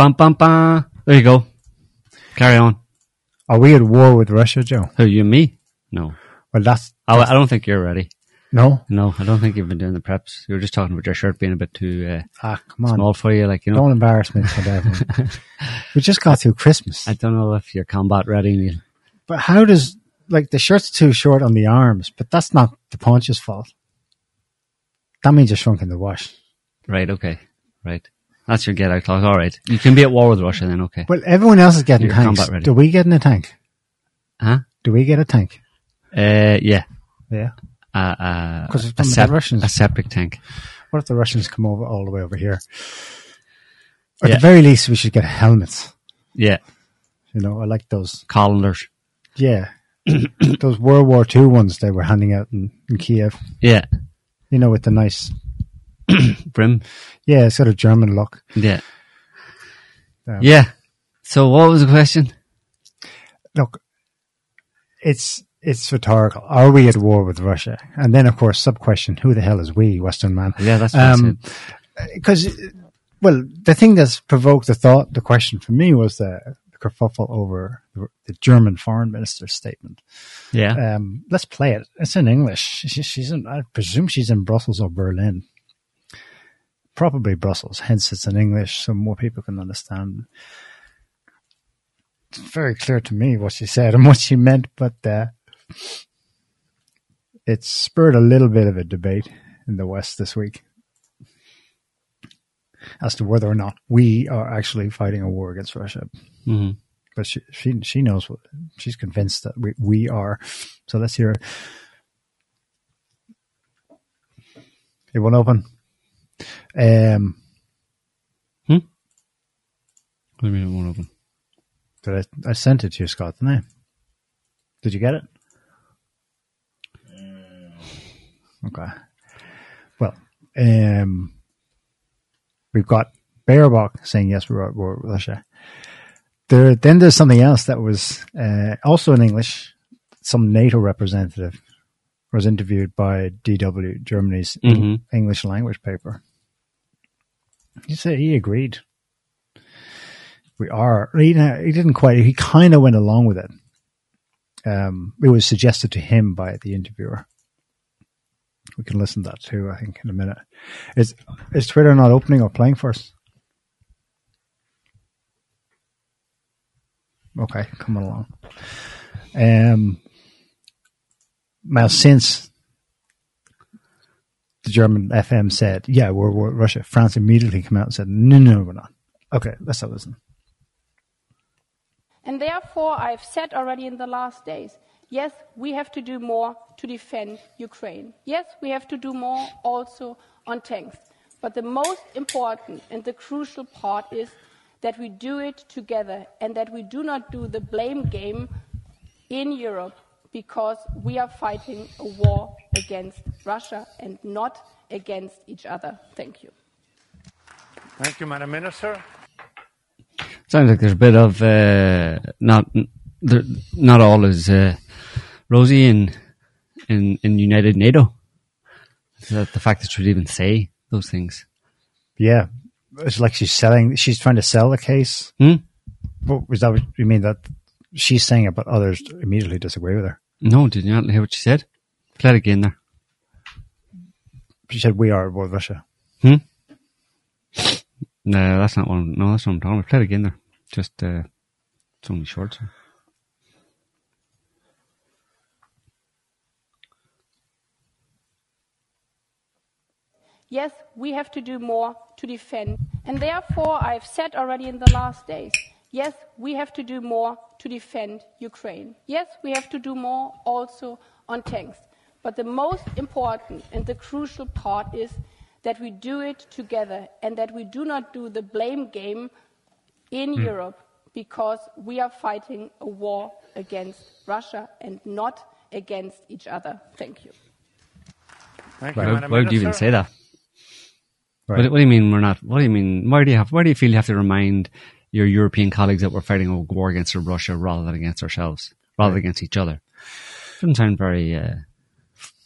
Bum, bum, bum. There you go. Carry on. Are we at war with Russia, Joe? Who, you and me? No. Well, that's I, I don't think you're ready. no. No, I don't think you've been doing the preps. You were just talking about your shirt being a bit too uh, Ah, come on. small for you. Like, you know, Don't embarrass me today. we just got through Christmas. I don't know if you're combat ready, Neil. But how does like the shirt's too short on the arms? But that's not the punch's fault. That means you're shrunk in the wash. Right, okay. Right. That's your get out clause. All right. You can be at war with Russia then, okay. Well, everyone else is getting You're tanks. combat ready. Do we get in a tank? Huh? Do we get a tank? Uh, yeah. Yeah. Uh, uh, 'Cause it's a, from the sep- Russians. a septic tank. What if the Russians come over all the way over here? At Yeah. the very least, we should get helmets. Yeah. You know, I like those. Colanders. Yeah, those World War II ones they were handing out in, in Kiev. Yeah. You know, with the nice, Brim. yeah, sort of German look. Yeah. Um, Yeah. So what was the question? Look, it's it's rhetorical. Are we at war with Russia? And then, of course, sub question: Who the hell is we, Western man? Yeah, that's I Um, because well, the thing that's provoked the thought, the question for me was the, the kerfuffle over the, the German foreign minister's statement. Yeah. Um, let's play it. It's in English. She, she's in, I presume she's in Brussels or Berlin. Probably Brussels, hence it's in English so more people can understand. It's very clear to me what she said and what she meant, but uh, it spurred a little bit of a debate in the West this week as to whether or not we are actually fighting a war against Russia hmm but she she she knows what she's convinced that we we are. So let's hear it. It won't open. Um, do you mean it won't open? did I I sent it to you, Scott? Didn't I? Did you get it? Okay. Well, um, we've got Baerbock saying yes, we're at war with Russia. There, then there's something else that was uh, also in English. Some NATO representative was interviewed by DW, Germany's Mhm. English language paper. He said he agreed. We are. He, he didn't quite. He kind of went along with it. Um, it was suggested to him by the interviewer. We can listen to that too. I think in a minute. Is is Twitter not opening or playing for us? Okay, coming along. Um, well, since the German FM said, "Yeah, we're, we're Russia," France immediately came out and said, "No, no, we're not." Okay, let's have a listen. And therefore, I've said already in the last days yes, we have to do more to defend Ukraine. Yes, we have to do more also on tanks. But the most important and the crucial part is that we do it together and that we do not do the blame game in Europe because we are fighting a war against Russia and not against each other. Thank you. Thank you, Madam Minister. Sounds like there's a bit of uh, not there, not all is uh, rosy in in in United NATO. That the fact that she would even say those things. Yeah, it's like she's selling. She's trying to sell the case. Hmm? What, was that what you mean? That she's saying it, but others immediately disagree with her. No, did you not hear what she said? Play it again there. She said, "We are at war with Russia." Hmm? No, that's not one. No, that's what I'm talking about. Play it again there. Just uh, it's only short. So. Yes, we have to do more to defend. And therefore, I've said already in the last days yes, we have to do more to defend Ukraine. Yes, we have to do more also on tanks. But the most important and the crucial part is that we do it together and that we do not do the blame game in hmm. Europe because we are fighting a war against Russia and not against each other. Thank you. Thank you, Why, Madam why would you even Minister. say that? Right. What, what do you mean we're not? What do you mean? Why do you have? Why do you feel you have to remind your European colleagues that we're fighting a war against Russia rather than against ourselves, rather than against each other? Doesn't sound very uh,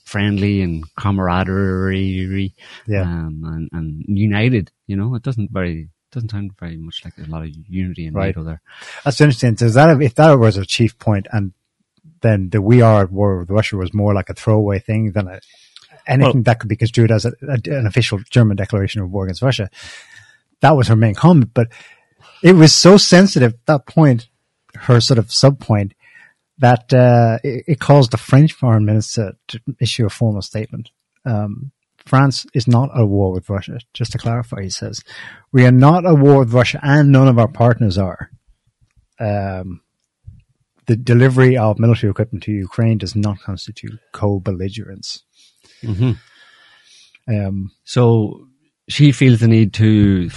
friendly and camaraderie, Yeah. um, and, and united. You know, it doesn't very doesn't sound very much like there's a lot of unity in Right. NATO there. That's interesting. So that if that was a chief point, and then the "we are at war with Russia" was more like a throwaway thing than a, anything Well- that could be construed as a, a- an official German declaration of war against Russia. That was her main comment, but it was so sensitive at that point, her sort of sub point, that uh, it, it caused the French foreign minister to issue a formal statement. Um, France is not at war with Russia. Just to clarify, he says, "We are not at war with Russia, and none of our partners are." um, the delivery of military equipment to Ukraine does not constitute co-belligerence. hmm Um, So she feels the need to,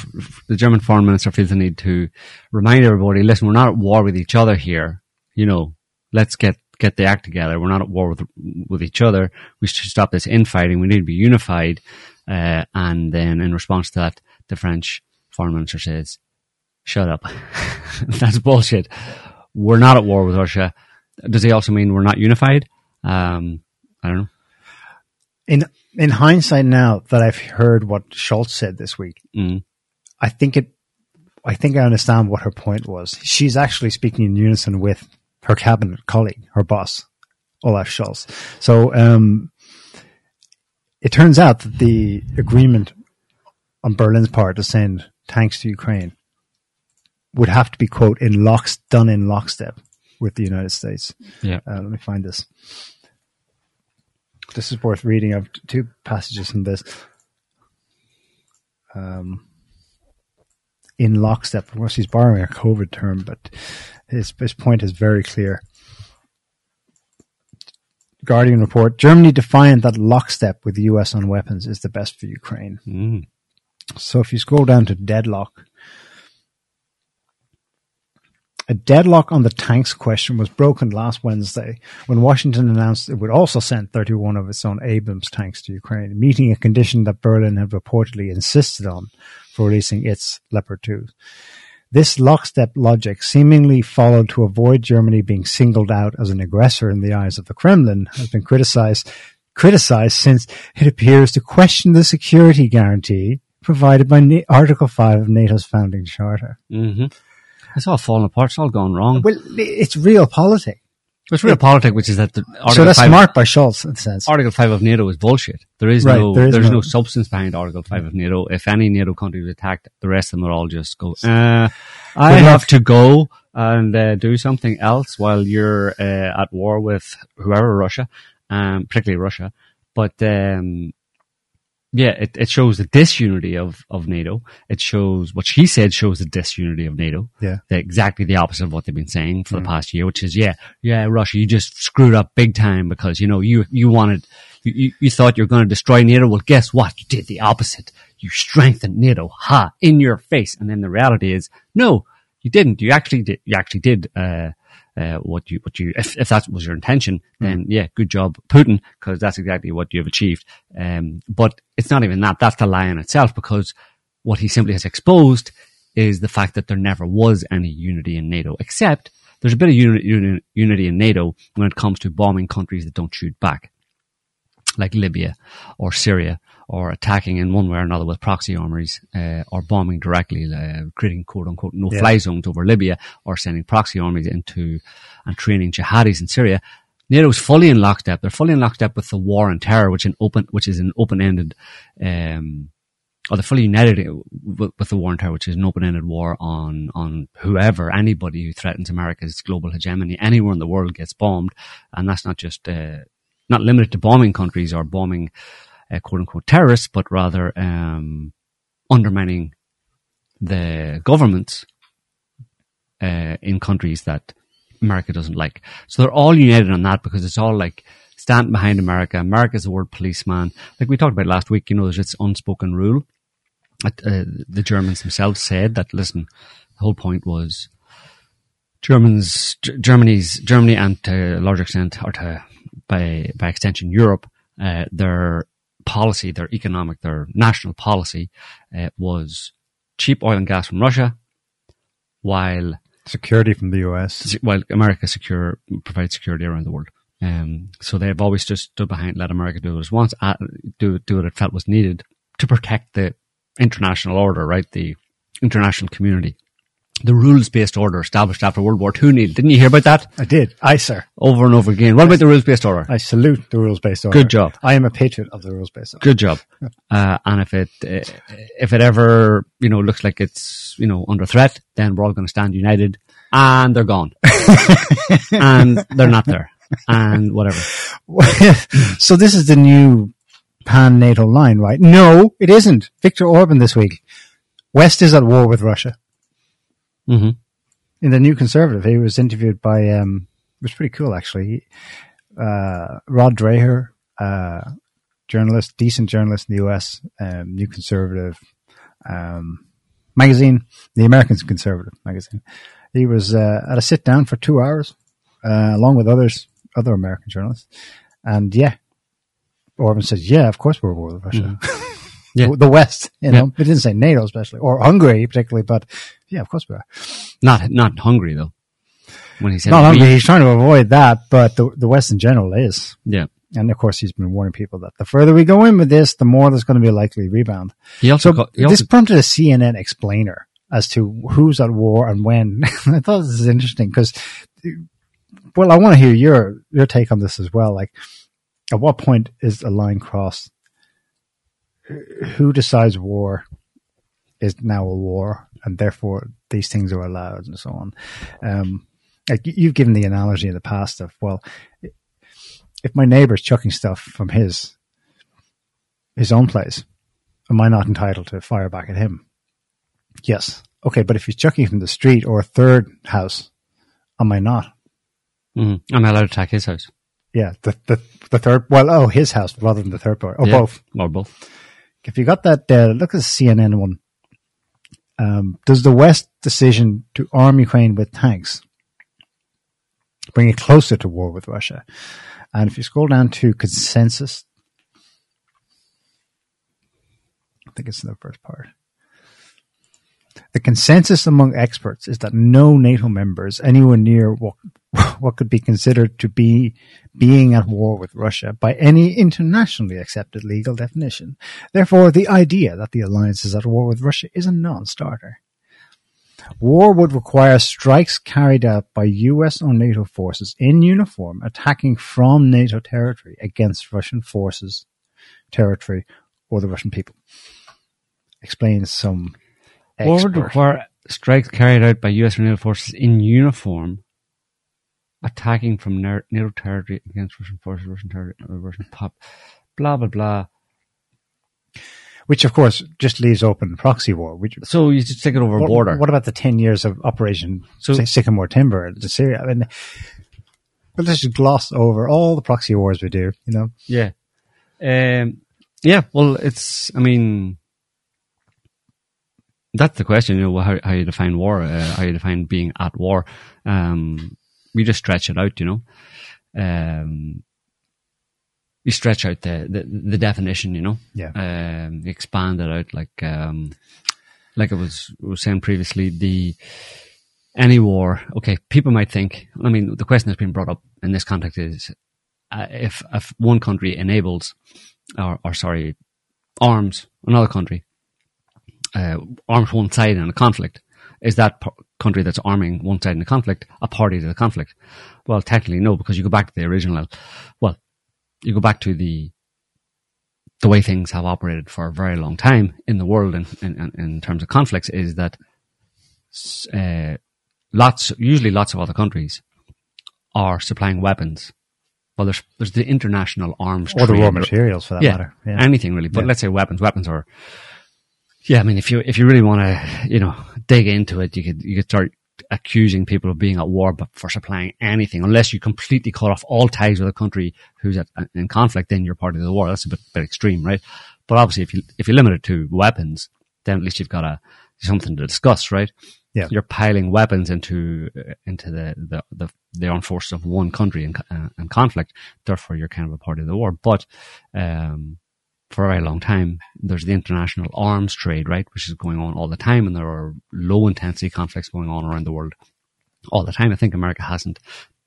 the German foreign minister feels the need to remind everybody, listen, we're not at war with each other here. You know, let's get, get the act together. We're not at war with, with each other. We should stop this infighting. We need to be unified. Uh, and then in response to that, the French foreign minister says, shut up. That's bullshit. We're not at war with Russia. Does he also mean we're not unified? Um, I don't know. in in hindsight, now that I've heard what Scholz said this week, Mm. I think it. I think I understand what her point was. She's actually speaking in unison with her cabinet colleague, her boss, Olaf Scholz. So um, it turns out that the agreement on Berlin's part to send tanks to Ukraine would have to be quote in locks done in lockstep with the United States. Yeah. Uh, let me find this. This is worth reading. I've two passages from this. Um, in lockstep. Of course, he's borrowing a COVID term, but his, his point is very clear. Guardian report Germany defiant that lockstep with the US on weapons is the best for Ukraine. Mm. So if you scroll down to deadlock, a deadlock on the tanks question was broken last Wednesday when Washington announced it would also send 31 of its own Abrams tanks to Ukraine, meeting a condition that Berlin had reportedly insisted on for releasing its Leopard 2s. This lockstep logic, seemingly followed to avoid Germany being singled out as an aggressor in the eyes of the Kremlin, has been criticized criticized since it appears to question the security guarantee provided by Article 5 of NATO's founding charter. hmm It's all falling apart. It's all gone wrong. Well, it's real politics. It's real politics, which is that the Article So that's 5, smart by Scholz It says. Article five of NATO is bullshit. There is Right, no there is there's no- no, substance behind Article five of NATO. If any NATO country is attacked, the rest of them are all just go. Uh, I Good have to go and uh, do something else while you're uh, at war with whoever Russia, um, particularly Russia. But um, yeah, it, it shows the disunity of, of NATO. It shows what she said shows the disunity of NATO. Yeah. The, exactly the opposite of what they've been saying for the past year, which is, yeah, yeah, Russia, you just screwed up big time because, you know, you, you wanted, you, you, you thought you were going to destroy NATO. Well, guess what? You did the opposite. You strengthened NATO. Ha! In your face. And then the reality is, no, you didn't. You actually did, you actually did, uh, uh, what you, what you, if, if that was your intention, then yeah, good job, Putin, because that's exactly what you've achieved. Um, but it's not even that. That's the lie in itself because what he simply has exposed is the fact that there never was any unity in NATO, except there's a bit of uni- uni- unity in NATO when it comes to bombing countries that don't shoot back, like Libya or Syria, or attacking in one way or another with proxy armies, uh, or bombing directly, uh, creating quote unquote no fly zones over Libya, or sending proxy armies into and training jihadis in Syria. NATO is fully in lockstep. They're fully in lockstep with the war on terror, which an open, which is an open-ended, um, or they're fully united with, with the war on terror, which is an open-ended war on on whoever, anybody who threatens America's global hegemony, anywhere in the world gets bombed, and that's not just uh, not limited to bombing countries or bombing uh, quote unquote terrorists, but rather um, undermining the governments uh, in countries that America doesn't like. So they're all united on that because it's all like stand behind America. America's the word policeman. Like we talked about last week, you know, there's this unspoken rule. That, uh, the Germans themselves said that, listen, the whole point was Germans, G- Germany's, Germany and to a large extent, or to, by, by extension, Europe, uh, their policy, their economic, their national policy, uh, was cheap oil and gas from Russia, while Security from the US. while America secure provides security around the world. Um, so they've always just stood behind, let America do what it wants, uh, do do what it felt was needed to protect the international order, right? The international community. The rules-based order established after World War II, Neil. Didn't you hear about that? I did. I, sir. Over and over again. What about the rules-based order? I salute the rules based order. Good job. I am a patriot of the rules based order. Good job. Uh, and if it, uh, if it ever, you know, looks like it's, you know, under threat, then we're all going to stand united and they're gone. and they're not there. And whatever. so this is the new pan NATO line, right? No, it isn't. Viktor Orban this week. West is at war with Russia. Hmm In the New Conservative, he was interviewed by, um, it was pretty cool actually. Uh, Rod Dreher, uh, journalist, decent journalist in the US, um, New Conservative, um, magazine, the American Conservative magazine. He was, uh, at a sit down for two hours, uh, along with others, other American journalists. And yeah, Orban says, yeah, of course we're at war with Russia. Yeah. the West, you know, it didn't say NATO especially, or Hungary particularly, but yeah, of course we are. Not, not Hungary though. When he said Not Hungary, he's trying to avoid that, but the, the West in general is. Yeah. And of course, he's been warning people that the further we go in with this, the more there's going to be a likely rebound. He also, So ca- he this prompted a CNN explainer as to who's at war and when. I thought this is interesting because, well, I want to hear your your take on this as well. Like, at what point is a line crossed? Who decides war is now a war, and therefore these things are allowed, and so on. Um, like you- you've given the analogy in the past of well, if my neighbor's chucking stuff from his his own place, am I not entitled to fire back at him? Yes. Okay, but if he's chucking from the street or a third house, am I not? Mhm. I'm allowed to attack his house. Yeah, the the the third. Well, oh, his house rather than the third part, or Yeah. both. Or both. If you got that, uh, look at the CNN one. Um, does the West decision to arm Ukraine with tanks bring it closer to war with Russia? And if you scroll down to consensus, I think it's in the first part. The consensus among experts is that no NATO members anywhere near what, could be considered to be being at war with Russia by any internationally accepted legal definition. Therefore, the idea that the alliance is at war with Russia is a non-starter. War would require strikes carried out by US or NATO forces in uniform attacking from NATO territory against Russian forces, territory, or the Russian people. Explains some War would require strikes carried out by US or NATO forces in uniform attacking from NATO territory against Russian forces, Russian territory, Russian pop, blah, blah, blah. which of course just leaves open proxy war. Which So you just take it over what, border. What about the ten years of Operation So- say, Sycamore Timber in Syria? I mean, but let's just gloss over all the proxy wars we do. You know, Yeah. Um, yeah, well, it's, I mean, that's the question, you know, how, how you define war, uh, how you define being at war. Um, we just stretch it out, you know. Um, you stretch out the, the, the definition, you know. Yeah. Um, expand it out like, um, like I was, was saying previously, the, any war, okay, people might think, I mean, the question that's been brought up in this context is, uh, if, if one country enables, or, or sorry, arms another country, uh, arms one side in a conflict, is that p- country that's arming one side in the conflict a party to the conflict? Well, technically no, because you go back to the original, well, you go back to the the way things have operated for a very long time in the world in, in, in- terms of conflicts is that uh, lots, usually lots of other countries are supplying weapons. Well, there's there's the international arms or the trade, raw materials for that yeah, matter. Yeah. anything really. But Yeah. let's say weapons. Weapons are. Yeah, I mean, if you if you really want to, you know, dig into it, you could you could start accusing people of being at war, but for supplying anything, unless you completely cut off all ties with a country who's at, in conflict, then you're part of the war. That's a bit, bit extreme, right? But obviously, if you if you limit it to weapons, then at least you've got a something to discuss, right? Yeah. you're piling weapons into into the, the the the armed forces of one country in, uh, in conflict. Therefore, you're kind of a part of the war. But um, for a very long time, there's the international arms trade, right, which is going on all the time, and there are low intensity conflicts going on around the world all the time. I think America hasn't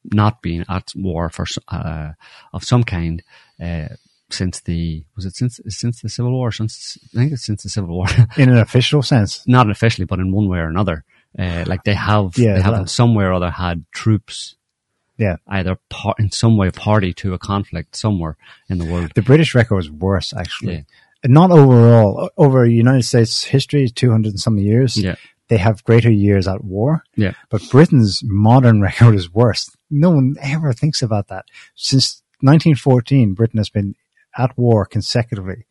not been at war for uh, of some kind uh, since the was it since since the Civil War? Since I think it's since the Civil War. In an official sense. Not officially, but in one way or another. Uh, like they have, Yeah, they have in some way or other had troops Yeah. either par- in some way party to a conflict somewhere in the world. The British record was worse, actually. Yeah. Not overall. Over United States history, 200 and some years, Yeah. they have greater years at war. Yeah. But Britain's modern record is worse. No one ever thinks about that. Since 1914, Britain has been at war consecutively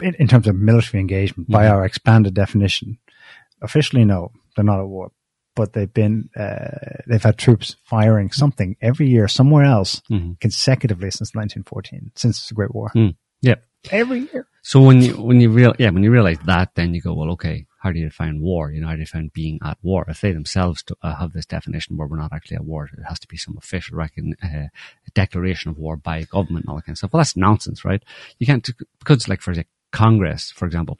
in, in terms of military engagement by Mhm. our expanded definition. Officially, no, they're not at war. But they've been, uh, they've had troops firing something every year somewhere else Mhm. consecutively since 1914, since the Great War. Mm. Yeah. Every year. So when you when you real yeah when you realize that, then you go well, okay, how do you define war? You know, how do you define being at war? If they themselves do, uh, have this definition where we're not actually at war, it has to be some official uh, declaration of war by government and all that kind of stuff. Well, that's nonsense, right? You can't because like for example, Congress, for example,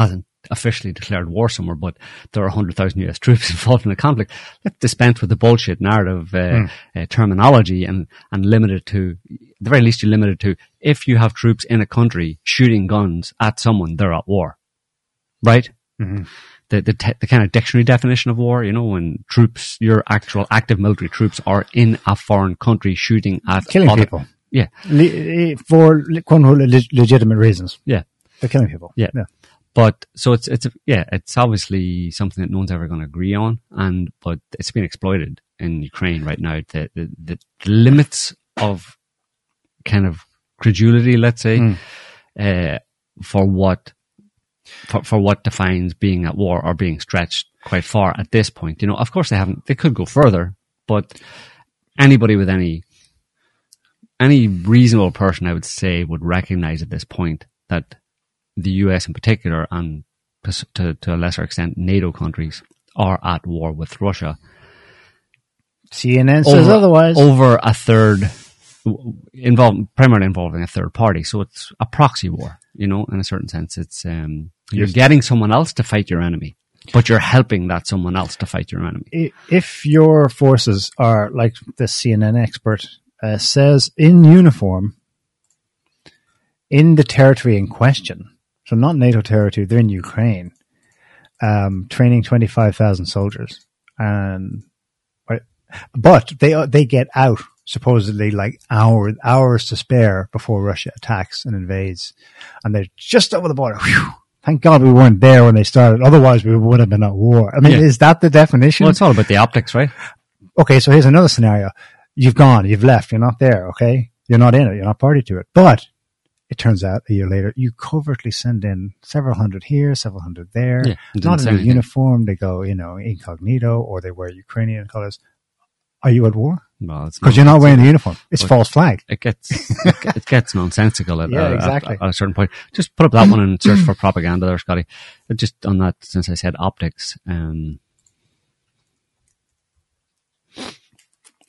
hasn't officially declared war somewhere, but there are 100,000 US troops involved in the conflict. Let's dispense with the bullshit narrative uh, uh, terminology and, and limit it to, at the very least, you limit it to if you have troops in a country shooting guns at someone, they're at war. Right? Mhm. The, the, te- the kind of dictionary definition of war, you know, when troops, your actual active military troops are in a foreign country shooting at Killing other- people. Yeah. Le- for le- quote unquote leg- legitimate reasons. Yeah. They're killing people. Yeah. Yeah. But so it's it's yeah, it's obviously something that no one's ever going to agree on, and but it's been exploited in Ukraine right now. The the, the, the limits of kind of credulity, let's say, Mm. uh, for what for, for what defines being at war are being stretched quite far at this point. You know, of course they haven't. They could go further, but anybody with any any reasonable person, I would say, would recognize at this point that the US in particular, and to, to, a lesser extent, NATO countries, are at war with Russia CNN says otherwise. over a third, involve, primarily involving a third party. So it's a proxy war, you know, in a certain sense. It's, um, you're getting someone else to fight your enemy, but you're helping that someone else to fight your enemy. If your forces are like the CNN expert uh, says in uniform in the territory in question, so not NATO territory, they're in Ukraine, um, training twenty five thousand soldiers, and but- but they they get out supposedly like hours hours to spare before Russia attacks and invades, and they're just over the border. Whew. Thank God we weren't there when they started. Otherwise, we would have been at war. I mean, Yeah. is that the definition? Well, it's all about the optics, right? okay, so here's another scenario. You've gone, you've left, you're not there, okay? You're not in it, you're not party to it. But it turns out a year later, you covertly send in several hundred here, several hundred there. Yeah, didn't in anything. uniform, they go, you know, incognito, or they wear Ukrainian colors. Are you at war? Well, Because you're not wearing the uniform. It's false flag. It gets it, gets nonsensical at, Yeah, at- exactly. at, a certain point. Just put up that one and search for propaganda there, Scotty. Uh, Just on that, since I said optics, um,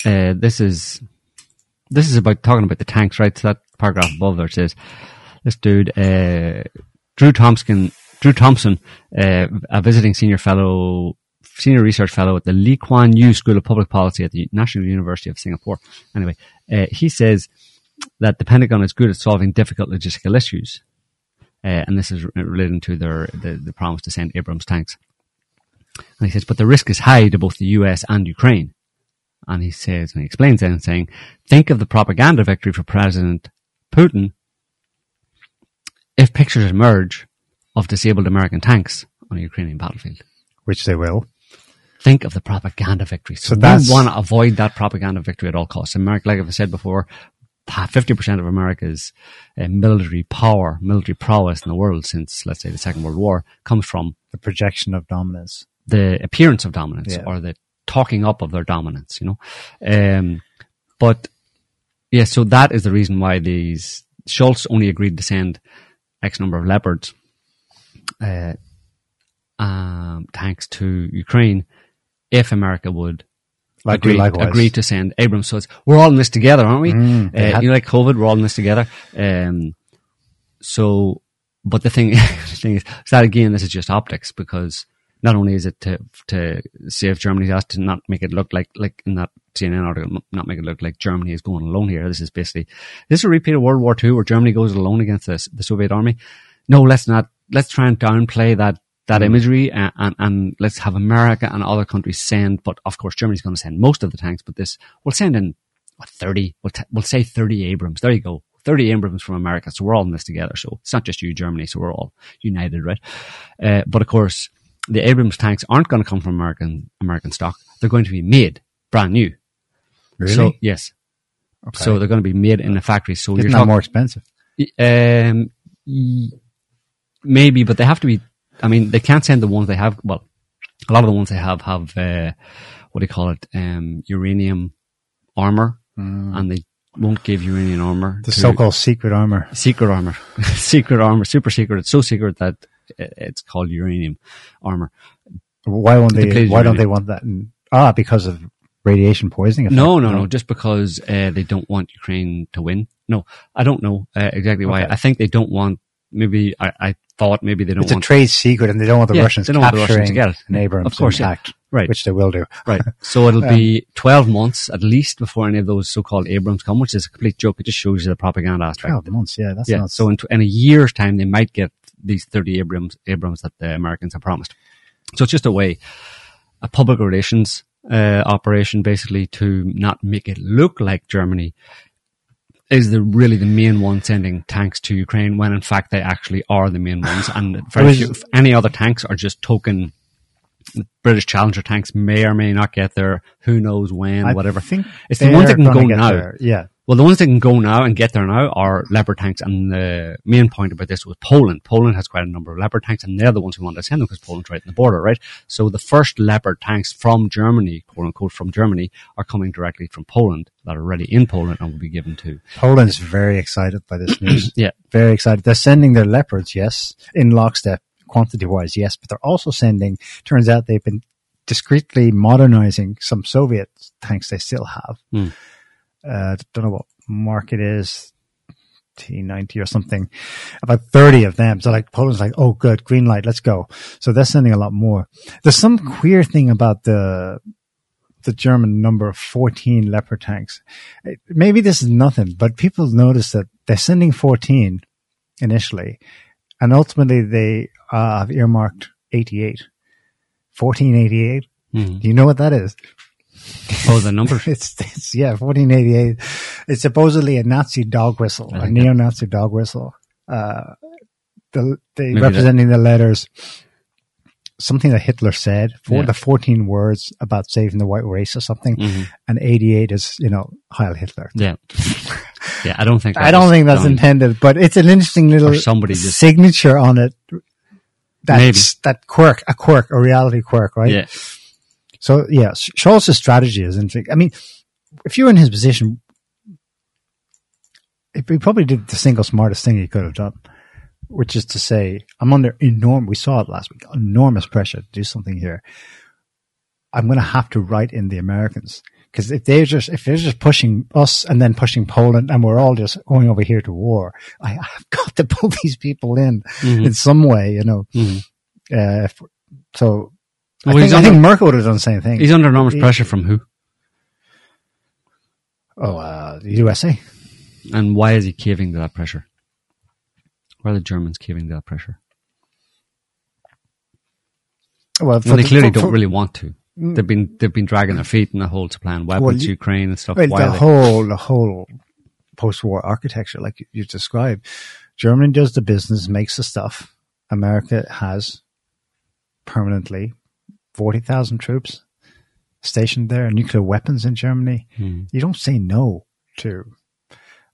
uh, this is this is about talking about the tanks, right? So that paragraph above there says this dude, uh, Drew Thompson, Drew Thompson, uh, a visiting senior fellow, senior research fellow at the Lee Kuan Yew School of Public Policy at the National University of Singapore. Anyway, uh, he says that the Pentagon is good at solving difficult logistical issues. Uh, and this is re- relating to their the, the promise to send Abrams tanks. And he says, but the risk is high to both the US and Ukraine. And he says, and he explains then, saying, think of the propaganda victory for President Putin if pictures emerge of disabled American tanks on a Ukrainian battlefield. Which they will. Think of the propaganda victory. So, So we want to avoid that propaganda victory at all costs. America, like I've said before, fifty percent of America's uh, military power, military prowess in the world since, let's say, the Second World War, comes from The projection of dominance. the appearance of dominance Yeah. or the talking up of their dominance, you know. Um, but yeah, so that is the reason why these Scholz only agreed to send X number of Leopards uh, um, tanks to Ukraine if America would Like agree, agree to send Abrams. So it's, we're all in this together, aren't we? Mm, uh, had- you know, like COVID, we're all in this together. Um, so, but the thing, the thing is, so that again, this is just optics because not only is it to to save Germany's ass to not make it look like like in that CNN article, not make it look like Germany is going alone here. This is basically this is a repeat of World War II where Germany goes alone against the, the Soviet army. No, let's not. Let's try and downplay that that imagery and, and, and let's have America and other countries send. But of course, Germany's going to send most of the tanks. But this we'll send in what thirty. We'll t- we'll say thirty Abrams. There you go. 30 Abrams from America. So we're all in this together. So it's not just you, Germany. So we're all united, right? Uh, but of course, the Abrams tanks aren't going to come from American, American stock. They're going to be made brand new. Really? So yes. Okay. So they're going to be made in a factory. So Isn't you're talking, more expensive? um, maybe, but they have to be. I mean, they can't send the ones they have. Well, a lot of the ones they have have uh, what do you call it? Um, uranium armor, and they won't give uranium armor. Mm. The so-called secret armor. secret armor, secret armor, super secret. It's so secret that it's called uranium armor. Why won't they? Why don't they want that? In, ah, because of radiation poisoning. effect? No, no, no, just because uh, they don't want Ukraine to win. No, I don't know uh, exactly why. Okay. I think they don't want. Maybe I, I thought maybe they don't It's a want. trade secret, and they don't want the Yeah, Russians they don't want the capturing Russians to get it. Abrams Of course, yeah. Right. which they will do. Right. So it'll be 12 months at least before any of those so-called Abrams come, which is a complete joke. It just shows you the propaganda aspect. Twelve months, yeah, that's yeah. not So in, in a year's time, they might get these 30 Abrams, Abrams that the Americans have promised. So it's just a way, a public relations, uh, operation basically to not make it look like Germany is the really the main one sending tanks to Ukraine when in fact they actually are the main ones and very few, any other tanks are just token British Challenger tanks may or may not get there. Who knows when, I whatever. think It's the ones that can go now. there, Yeah, Well, the ones that can go now and get there now are Leopard tanks. And the main point about this was Poland. Poland has quite a number of Leopard tanks and they're the ones who want to send them because Poland's right in the border, right? So the first Leopard tanks from Germany, quote unquote, from Germany are coming directly from Poland that are already in Poland and will be given to. Poland's very excited by this news. Yeah. very excited. They're sending their leopards, yes, in lockstep, quantity wise, yes, but they're also sending. Turns out they've been discreetly modernizing some Soviet tanks they still have. Hmm. Uh, don't know what mark it is. T90 or something, about 30 of them. So like Poland's like, oh good, green light, let's go. So they're sending a lot more. There's some queer thing about the, the German number of 14 Leopard tanks. Maybe this is nothing, but people notice that they're sending 14 initially, and ultimately they uh, have earmarked 88. 1488. Mhm. Do you know what that is? Oh, the number? It's, it's yeah, 1488. It's supposedly a Nazi dog whistle, a that. neo-Nazi dog whistle. Uh, the, the Maybe representing the letters, something that Hitler said for Yeah. the 14 words about saving the white race or something. Mhm. And 88 is, you know, Heil Hitler. Yeah. Yeah, I don't think I don't think that's done. intended, but it's an interesting little somebody just- signature on it. Maybe. That's that quirk, a quirk, a reality quirk, right? Yeah. So yeah, Sch- Scholz's strategy is interesting. I mean, if you're in his position, he probably did the single smartest thing he could have done, which is to say, I'm under enormous, we saw it last week, enormous pressure to do something here. I'm going to have to write in the Americans. Because if they're just, if they're just pushing us and then pushing Poland and we're all just going over here to war, I, I've got to pull these people in Mhm. in some way, you know. Mhm. Uh, if- so Well, I, think, he's I think Merkel would have done the same thing. He's under enormous He- pressure from who? Oh, uh, the USA. And why is he caving to that pressure? Why are the Germans caving to that pressure? Well, Well, they the- clearly for- don't for- really want to. They've been they've been dragging their feet in the whole to plan weapons Well, you- Ukraine and stuff. Well, Why the whole the whole post-war architecture, like you- you described, Germany does the business, makes the stuff. America has permanently forty thousand troops stationed there, nuclear weapons in Germany. Hmm. You don't say no to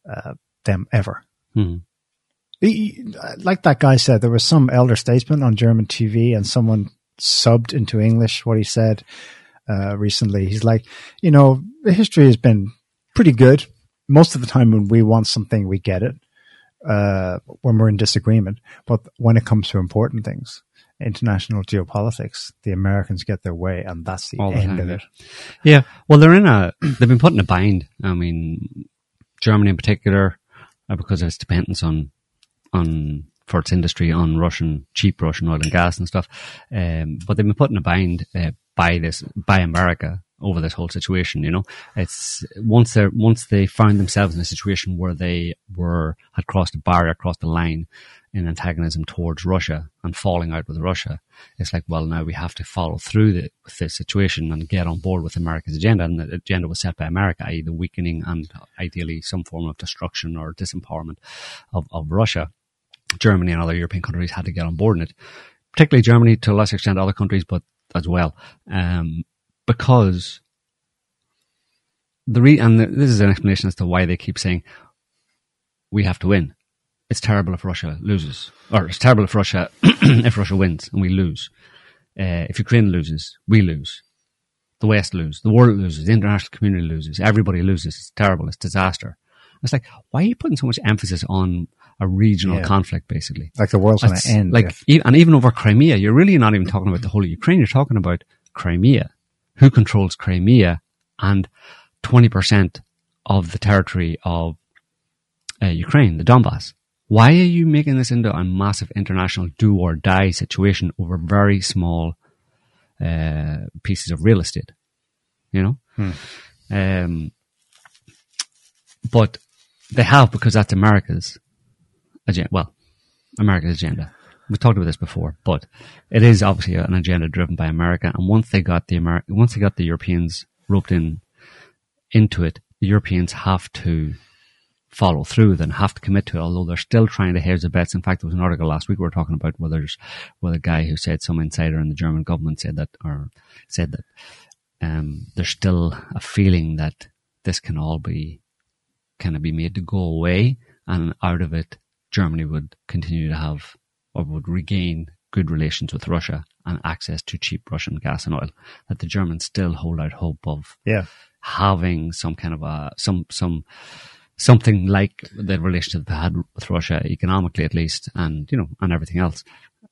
uh, them ever. He- like that guy said, there was some elder statesman on German TV, and someone subbed into English what he said uh, recently. He's like, you know, the history has been pretty good. Most of the time, when we want something, we get it. Uh, when we're in disagreement, but when it comes to important things, international geopolitics, the Americans get their way, and that's the All end time, of it. Yeah, well, they're in a they've been put in a bind. I mean, Germany in particular, uh, because of its dependence on on for its industry on Russian cheap Russian oil and gas and stuff. Um, but they've been put in a bind uh, by this by America over this whole situation. You know, it's once they once they found themselves in a situation where they were had crossed a barrier, crossed the line in antagonism towards Russia and falling out with Russia. It's like, well, now we have to follow through the, with this situation and get on board with America's agenda. And the agenda was set by America, i.e., the weakening and ideally some form of destruction or disempowerment of, of Russia. Germany and other European countries had to get on board in it, particularly Germany to a lesser extent, other countries, but as well, um, because the re- and this is an explanation as to why they keep saying we have to win. It's terrible if Russia loses, or it's terrible if Russia if Russia wins and we lose. Uh, if Ukraine loses, we lose. The West loses. The world loses. The international community loses. Everybody loses. It's terrible. It's disaster. It's like, why are you putting so much emphasis on a regional Yeah. conflict, basically? Like the world's going to end. Like, if- e- and even over Crimea, you're really not even talking about the whole of Ukraine. You're talking about Crimea. Who controls Crimea and 20% of the territory of uh, Ukraine, the Donbass? Why are you making this into a massive international do or die situation over very small uh, pieces of real estate? You know? Um, but they have because that's America's agenda. Well, America's agenda. We've talked about this before, but it is obviously an agenda driven by America. And once they got the Amer- once they got the Europeans roped in into it, the Europeans have to follow through, then have to commit to it. Although they're still trying to hedge the bets. In fact, there was an article last week we were talking about whether there's whether a guy who said some insider in the German government said that or said that um, there's still a feeling that this can all be kind of be made to go away, and out of it, Germany would continue to have or would regain good relations with Russia and access to cheap Russian gas and oil. That the Germans still hold out hope of yeah. having some kind of a some some something like the relationship they had with Russia economically, at least, and you know, and everything else,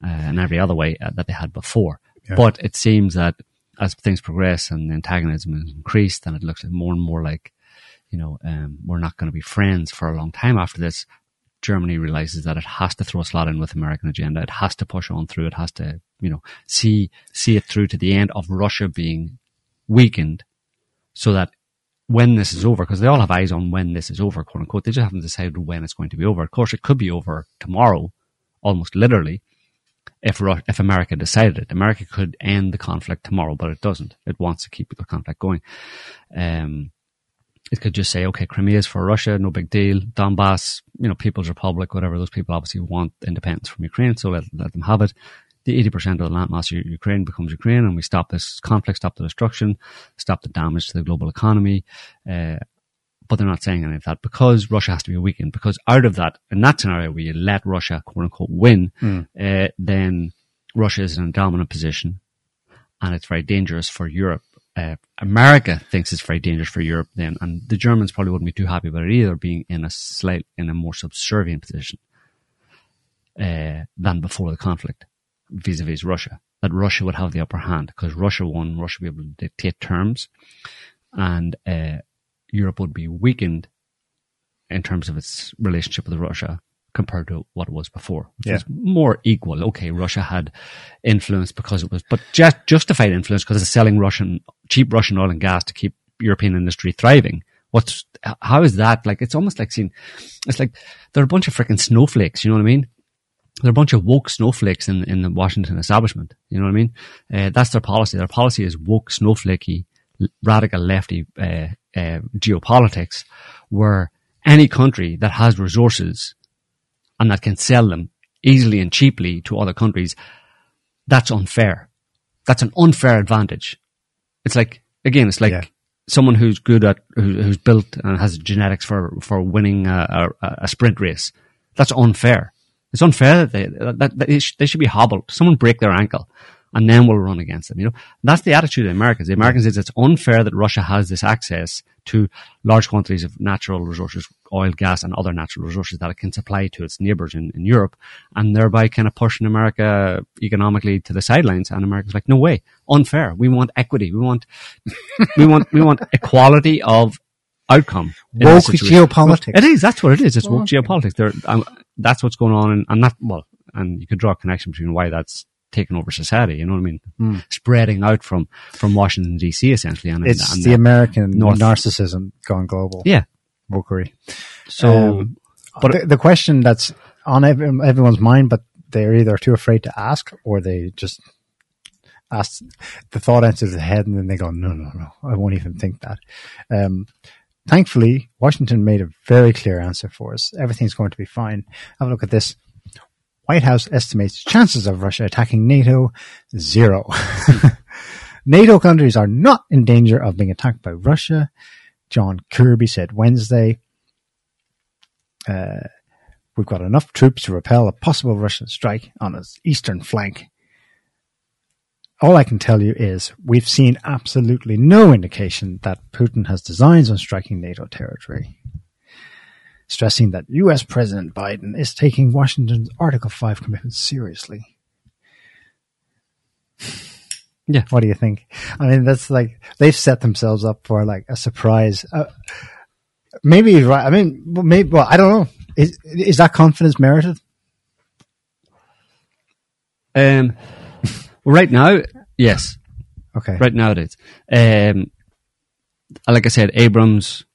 uh, and every other way uh, that they had before. Yeah. But it seems that as things progress and the antagonism is increased, then it looks like more and more like, you know, um, we're not going to be friends for a long time after this. Germany realizes that it has to throw a slot in with American agenda. It has to push on through. It has to, you know, see see it through to the end of Russia being weakened, so that when this is over, because they all have eyes on when this is over, quote unquote. They just haven't decided when it's going to be over. Of course, it could be over tomorrow, almost literally, if if America decided it. America could end the conflict tomorrow, but it doesn't. It wants to keep the conflict going. Um, it could just say, okay, Crimea is for Russia, no big deal. Donbass, you know, People's Republic, whatever. Those people obviously want independence from Ukraine, so let, let them have it. The 80% of the landmass of Ukraine becomes Ukraine, and we stop this conflict, stop the destruction, stop the damage to the global economy. Uh, but they're not saying any of that because Russia has to be weakened. Because out of that, in that scenario where you let Russia, quote unquote, win, uh, then Russia is in a dominant position and it's very dangerous for Europe. Uh, America thinks it's very dangerous for Europe then, and the Germans probably wouldn't be too happy about it either, being in a slight, in a more subservient position uh, than before the conflict vis-a-vis Russia. That Russia would have the upper hand because Russia won, Russia would be able to dictate terms, and uh, Europe would be weakened in terms of its relationship with Russia compared to what it was before, which Yeah. was more equal. Okay, Russia had influence because it was, but just justified influence because it's selling Russian, cheap Russian oil and gas to keep European industry thriving. What's, how is that? Like, it's almost like seeing, it's like they're a bunch of freaking snowflakes, you know what I mean? They're a bunch of woke snowflakes in, in the Washington establishment. You know what I mean? Uh, that's their policy. Their policy is woke, snowflakey, radical lefty uh, uh, geopolitics, where any country that has resources and that can sell them easily and cheaply to other countries, that's unfair. That's an unfair advantage. It's like again, it's like Yeah. someone who's good at who, who's built and has genetics for for winning a, a, a sprint race. That's unfair. It's unfair that they that, that they, sh- they should be hobbled. Someone break their ankle, and then we'll run against them. You know, that's the attitude of the Americans. The Americans is it's unfair that Russia has this access to large quantities of natural resources, oil, gas, and other natural resources that it can supply to its neighbors in, in Europe, and thereby kind of pushing America economically to the sidelines. And America's like, no way, unfair. We want equity. We want, we want, we want equality of outcome. Woke situation. geopolitics. It is. That's what it is. It's woke Okay. geopolitics. There, um, that's what's going on, and, and that well, and you can draw a connection between why that's taken over society. You know what I mean? Hmm. Spreading out from from Washington D.C. essentially, and It's and the American North- narcissism gone global. yeah. Wokery. So, Um, but the, the question that's on every, everyone's mind, but they're either too afraid to ask or they just ask the thought enters the head and then they go, no, no, no, I won't even think that. Um, thankfully, Washington made a very clear answer for us. Everything's going to be fine. Have a look at this. White House estimates chances of Russia attacking NATO zero. NATO countries are not in danger of being attacked by Russia. John Kirby said Wednesday. Uh, we've got enough troops to repel a possible Russian strike on its eastern flank. All I can tell you is we've seen absolutely no indication that Putin has designs on striking NATO territory. Stressing that US President Biden is taking Washington's Article 5 commitment seriously. Yeah. What do you think? I mean, that's like, they've set themselves up for like a surprise. Uh, maybe right. I mean, maybe, well, I don't know. Is, is that confidence merited? um, right now, yes, Okay. right now it is. Um, like I said, Abrams.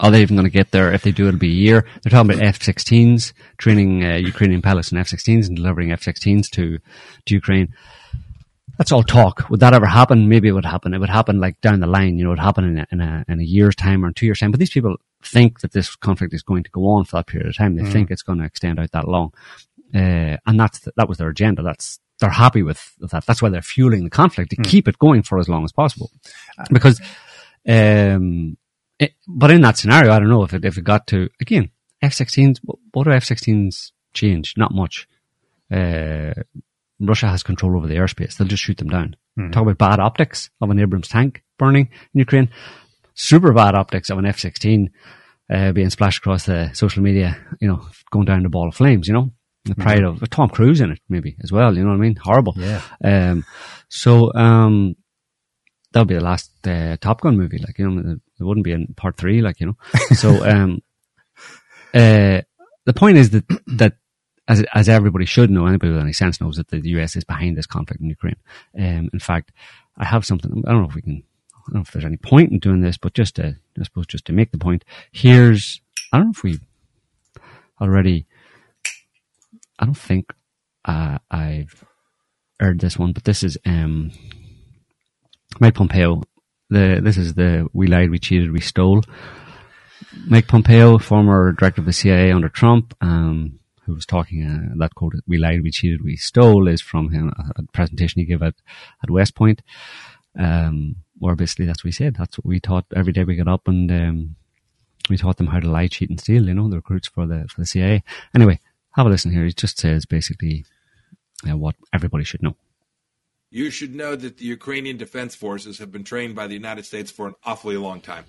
Are they even going to get there? If they do, it'll be a year. They're talking about F-16s, training uh, Ukrainian pilots in F-16s and delivering F-16s to to Ukraine. That's all talk. Would that ever happen? Maybe it would happen. It would happen like down the line. You know, it would happen in a, in a in a year's time or in two years' time. But these people think that this conflict is going to go on for that period of time. They think it's going to extend out that long, uh, and that's that was their agenda. That's they're happy with, that. That's why they're fueling the conflict to keep it going for as long as possible, because. Um, it, but in that scenario, I don't know if it if it got to again F-16s. What, what do F-16s change? Not much. Uh, Russia has control over the airspace. They'll just shoot them down. Talk about bad optics of an Abrams tank burning in Ukraine. Super bad optics of an F-16 uh, being splashed across the social media. You know, going down the ball of flames. You know, the pride of Tom Cruise in it, maybe as well. You know what I mean? Horrible. Yeah. Um, so um, that'll be the last uh, Top Gun movie. Like you know, it wouldn't be in part three. Like you know, so um, uh, the point is that that as as everybody should know, anybody with any sense knows that the US is behind this conflict in Ukraine. Um, in fact, I have something. I don't know if we can. I don't know if there's any point in doing this, but just to, I suppose, just to make the point. Here's. I don't know if we already. I don't think uh, I've heard this one, but this is um, Mike Pompeo. The this is the we lied, we cheated, we stole. Mike Pompeo, former director of the CIA under Trump, um, who was talking uh, that quote, "We lied, we cheated, we stole," is from him a, presentation he gave at at West Point, um, where basically that's what he said. That's what we taught every day we got up and um, we taught them how to lie, cheat, and steal. You know, the recruits for the for the CIA. Anyway, have a listen here. He just says basically uh, what everybody should know. You should know that the Ukrainian Defense Forces have been trained by the United States for an awfully long time.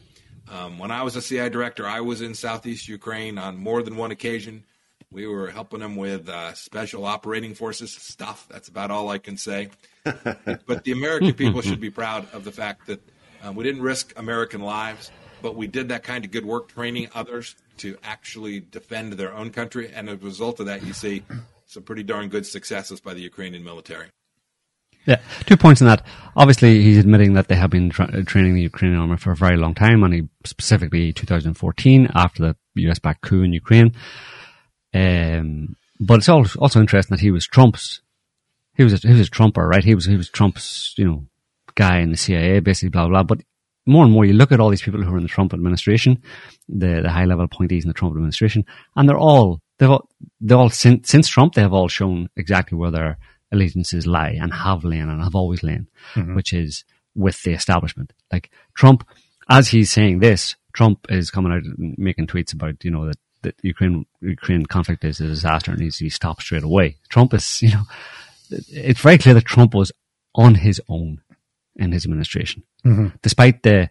Um, when I was a CIA director, I was in southeast Ukraine on more than one occasion. We were helping them with uh, special operating forces stuff. That's about all I can say. but the American people should be proud of the fact that um, we didn't risk American lives, but we did that kind of good work training others to actually defend their own country. And as a result of that, you see some pretty darn good successes by the Ukrainian military. Yeah, two points on that. Obviously, he's admitting that they have been tra- training the Ukrainian army for a very long time, and he specifically 2014 after the US-backed coup in Ukraine. Um, but it's also, interesting that he was Trump's. He was a, he was a Trumper, right? He was he was Trump's you know guy in the CIA, basically blah blah. But more and more, you look at all these people who are in the Trump administration, the the high level appointees in the Trump administration, and they're all they've all they all since since Trump they have all shown exactly where their allegiances lie and have lain and have always lain, mm-hmm. which is with the establishment. Like Trump, as he's saying this, Trump is coming out and making tweets about you know that the Ukraine Ukraine conflict is a disaster and needs to be stopped straight away. Trump is you know it's very clear that Trump was on his own in his administration, despite the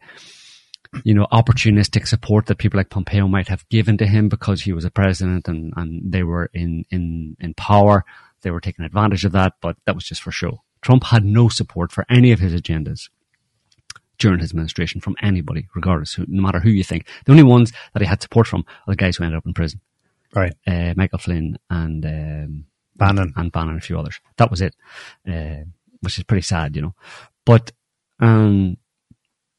you know opportunistic support that people like Pompeo might have given to him because he was a president and and they were in in in power. They were taking advantage of that, but that was just for show. Trump had no support for any of his agendas. during his administration from anybody, regardless, who, no matter who you think. The only ones that he had support from are the guys who ended up in prison, Right. uh, Michael Flynn and um, Bannon. and Bannon and a few others. That was it, uh, which is pretty sad, you know. But um,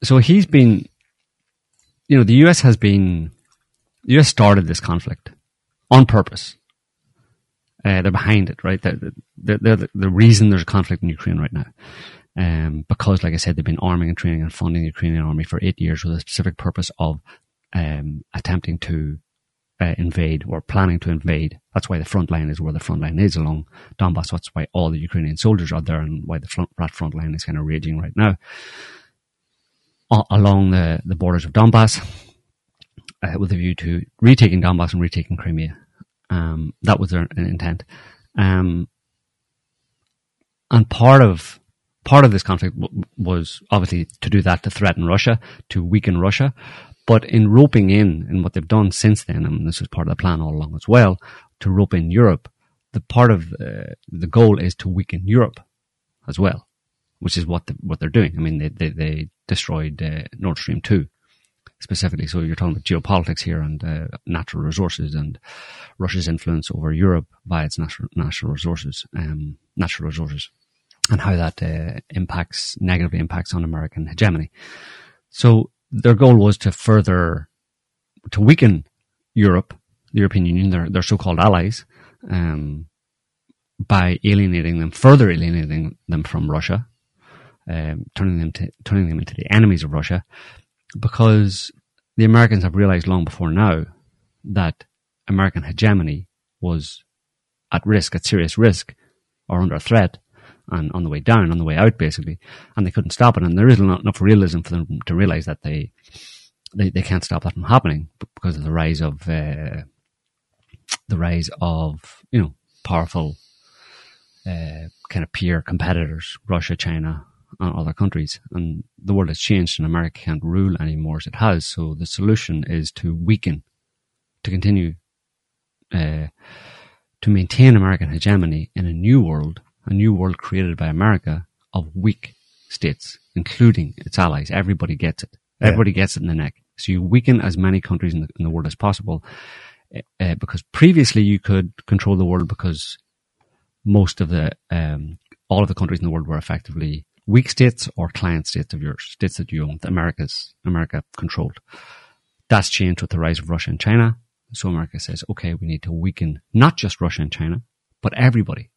so he's been, you know, the US has been, the US started this conflict on purpose. Uh, they're behind it, right? They're, they're, they're the, the reason there's a conflict in Ukraine right now. Um, because, like I said, they've been arming and training and funding the Ukrainian army for eight years with a specific purpose of um, attempting to uh, invade or planning to invade. That's why the front line is where the front line is along Donbass. That's why all the Ukrainian soldiers are there and why the front, that front line is kind of raging right now. A- along the, the borders of Donbass, uh, with a view to retaking Donbass and retaking Crimea. Um, that was their intent. Um, and part of part of this conflict w- was obviously to do that to threaten Russia, to weaken Russia. But in roping in, and what they've done since then, and this was part of the plan all along as well, to rope in Europe, the part of uh, the goal is to weaken Europe as well, which is what the, what they're doing. I mean, they they, they destroyed uh, Nord Stream two specifically. So you're talking about geopolitics here and uh, natural resources and Russia's influence over Europe by its natural natural resources, um, natural resources, and how that uh, impacts negatively impacts on American hegemony. So their goal was to further to weaken Europe, the European Union, their their so-called allies, um, by alienating them, further alienating them from Russia, um, turning them to turning them into the enemies of Russia, because the Americans have realized long before now that American hegemony was at risk, at serious risk, or under threat, and on the way down, on the way out, basically, and they couldn't stop it. And there is not enough realism for them to realize that they they, they can't stop that from happening because of the rise of uh, the rise of you know powerful uh, kind of peer competitors, Russia, China, and other countries. And the world has changed, and America can't rule anymore as it has. So the solution is to weaken, to continue uh, to maintain American hegemony in a new world, a new world created by America of weak states, including its allies. Everybody gets it. Yeah. Everybody gets it in the neck. So you weaken as many countries in the, in the world as possible, uh, because previously you could control the world because most of the um, all of the countries in the world were effectively weak states or client states of yours, states that you owned. America's America controlled. That's changed with the rise of Russia and China. So America says, okay, we need to weaken not just Russia and China, but everybody.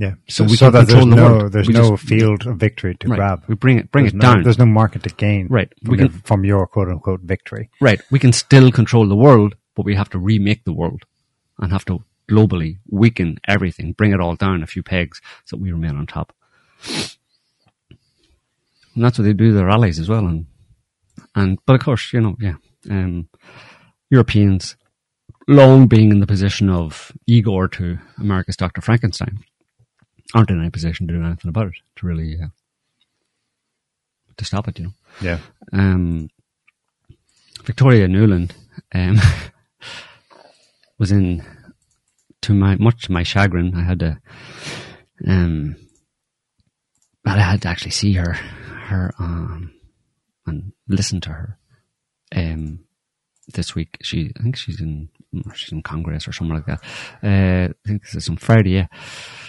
Yeah. So So, we so can that there's control the no world. there's We no just- field of victory to Right. grab. We bring it, bring there's it no, down. There's no market to gain. Right. From, We your, from your quote unquote victory. Right. We can still control the world, but we have to remake the world and have to globally weaken everything, bring it all down a few pegs so that we remain on top. And that's what they do to their allies as well. And, and, but of course, you know, yeah, um, Europeans long being in the position of Igor to America's Dr. Frankenstein aren't in any position to do anything about it, to really, uh, to stop it, you know Yeah. um, Victoria Nuland um, was in to my much to my chagrin. I had to um, I had to actually see her her um, and listen to her um, this week. She I think she's in she's in Congress or something like that. Uh, I think this is on Friday. Yeah,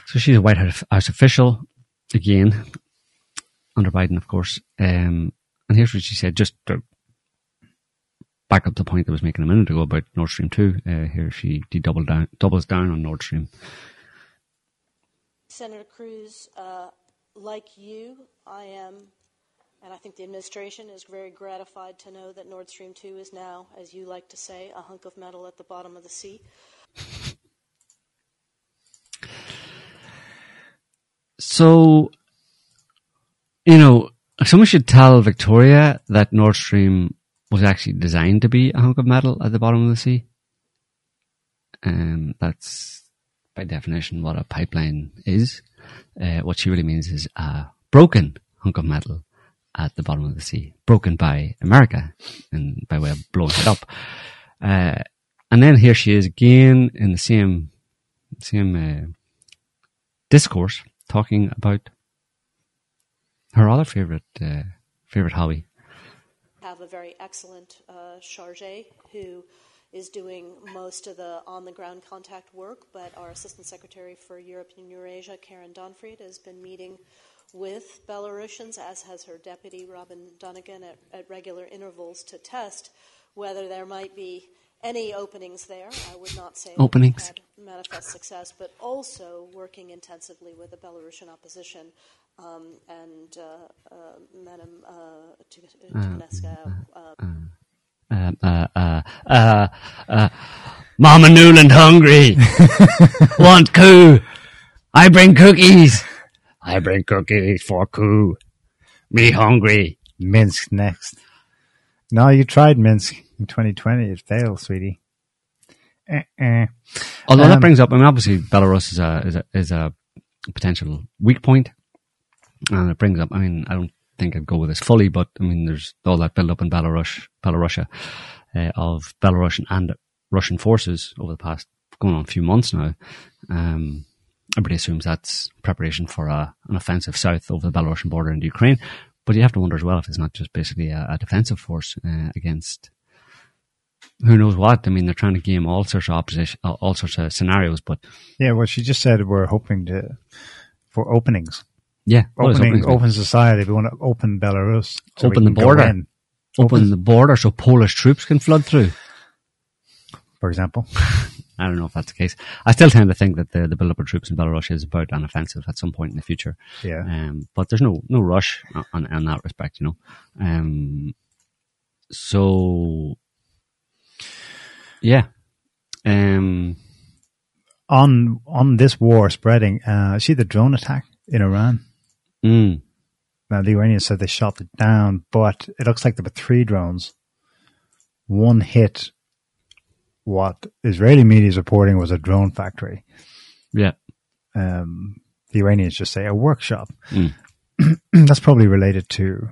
so she's a White House House official again under Biden, of course. Um, and here's what she said, just to back up the point that I was making a minute ago about Nord Stream 2. Uh, here she double down, doubles down on Nord Stream. Senator Cruz, uh, like you, I am, and I think the administration is very gratified to know that Nord Stream 2 is now, as you like to say, a hunk of metal at the bottom of the sea. So, you know, someone should tell Victoria that Nord Stream was actually designed to be a hunk of metal at the bottom of the sea. Um, that's by definition what a pipeline is. Uh, what she really means is a broken hunk of metal at the bottom of the sea, broken by America and by way of blowing it up. Uh, and then here she is again in the same, same, uh, discourse talking about her other favorite uh, favorite hobby? have a very excellent uh, charge who is doing most of the on the ground contact work, but our Assistant Secretary for Europe and Eurasia, Karen Donfried, has been meeting with Belarusians, as has her deputy, Robin Dunnigan, at, at regular intervals to test whether there might be any openings there. I would not say Openings. we've had manifest success, but also working intensively with the Belarusian opposition um, and uh, uh, Madam uh, Tu- Tuneska, uh, Uh, uh, uh, uh, uh, Mama Nuland hungry. Want coo. I bring cookies. I bring cookies for coo. Me hungry. Minsk next. No, you tried Minsk in 2020. It failed, sweetie. Uh-uh. Although Um, that brings up, I mean, obviously Belarus is a, is a, is a potential weak point. And it brings up, I mean, I don't think I'd go with this fully, but I mean, there's all that build up in Belarus, Belarusia, uh, of Belarusian and Russian forces over the past, going on a few months now. Um, everybody assumes that's preparation for a, an offensive south over the Belarusian border into Ukraine. But you have to wonder as well if it's not just basically a, a defensive force uh, against who knows what. I mean, they're trying to game all sorts of opposition, all all sorts of scenarios, but Yeah, well, she just said we're hoping to for openings, yeah, opening, openings open society. We want to open Belarus, so Open the border. in, open the border so Polish troops can flood through. for example. I don't know if that's the case. I still tend to think that the, the build-up of troops in Belarus is about an offensive at some point in the future. Yeah. Um, but there's no no rush on, on that respect, you know. Um, so yeah. Um, on on this war spreading, uh, see the drone attack in Iran. mm, Now the Iranians said they shot it down, but it looks like there were three drones. One hit what Israeli media is reporting was a drone factory. yeah. Um, the Iranians just say a workshop. Mm. That's probably related to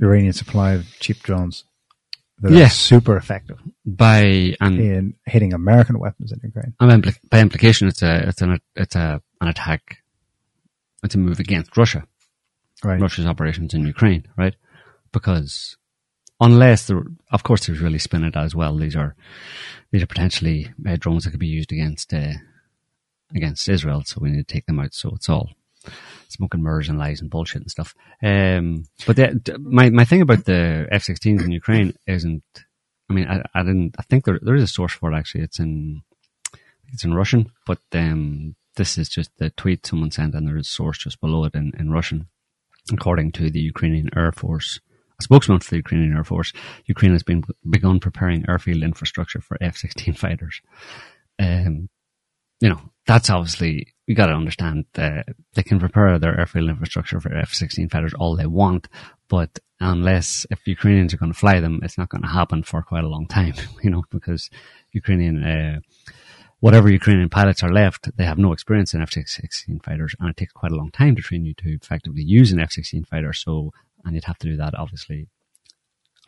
Iranian supply of cheap drones that Yeah. are super effective By and in hitting American weapons in Ukraine. By implication, it's a it's an it's a an attack. It's a move against Russia, Right. Russia's operations in Ukraine, right? Because unless of course, there's really spin it as well. These are these are potentially uh, drones that could be used against uh, against Israel, so we need to take them out. So it's all smoke and mirrors and lies and bullshit and stuff. Um, but the, my my thing about the F-16s in Ukraine isn't. I mean, I, I didn't. I think there there is a source for it actually. It's in it's in Russian, but um, this is just the tweet someone sent, and there is a source just below it in, in Russian. According to the Ukrainian Air Force, a spokesman for the Ukrainian Air Force, Ukraine has been begun preparing airfield infrastructure for F-16 fighters. Um, you know, that's obviously you got to understand that they can prepare their airfield infrastructure for F-16 fighters all they want, but unless if Ukrainians are going to fly them, it's not going to happen for quite a long time. You know, because Ukrainian, uh, whatever Ukrainian pilots are left, they have no experience in F-16 fighters, and it takes quite a long time to train you to effectively use an F-16 fighter. So, and you'd have to do that obviously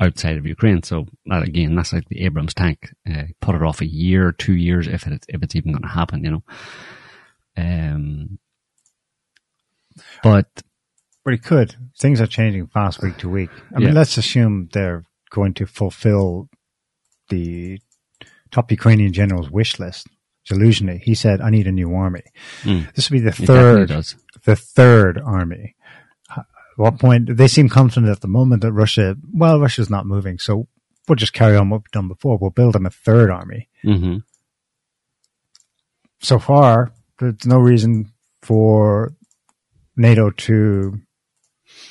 outside of Ukraine. So that again, that's like the Abrams tank. Uh, put it off a year, two years, if it if it's even going to happen, you know. Um, but But it could. Things are changing fast week to week. I mean, let's assume they're going to fulfill the top Ukrainian general's wish list. Zelensky, he said, "I need a new army." Mm. This would be the third, the third army. At what point they seem confident at the moment that Russia, well, Russia's not moving, so we'll just carry on what we've done before. We'll build them a third army. hmm So far, there's no reason for NATO to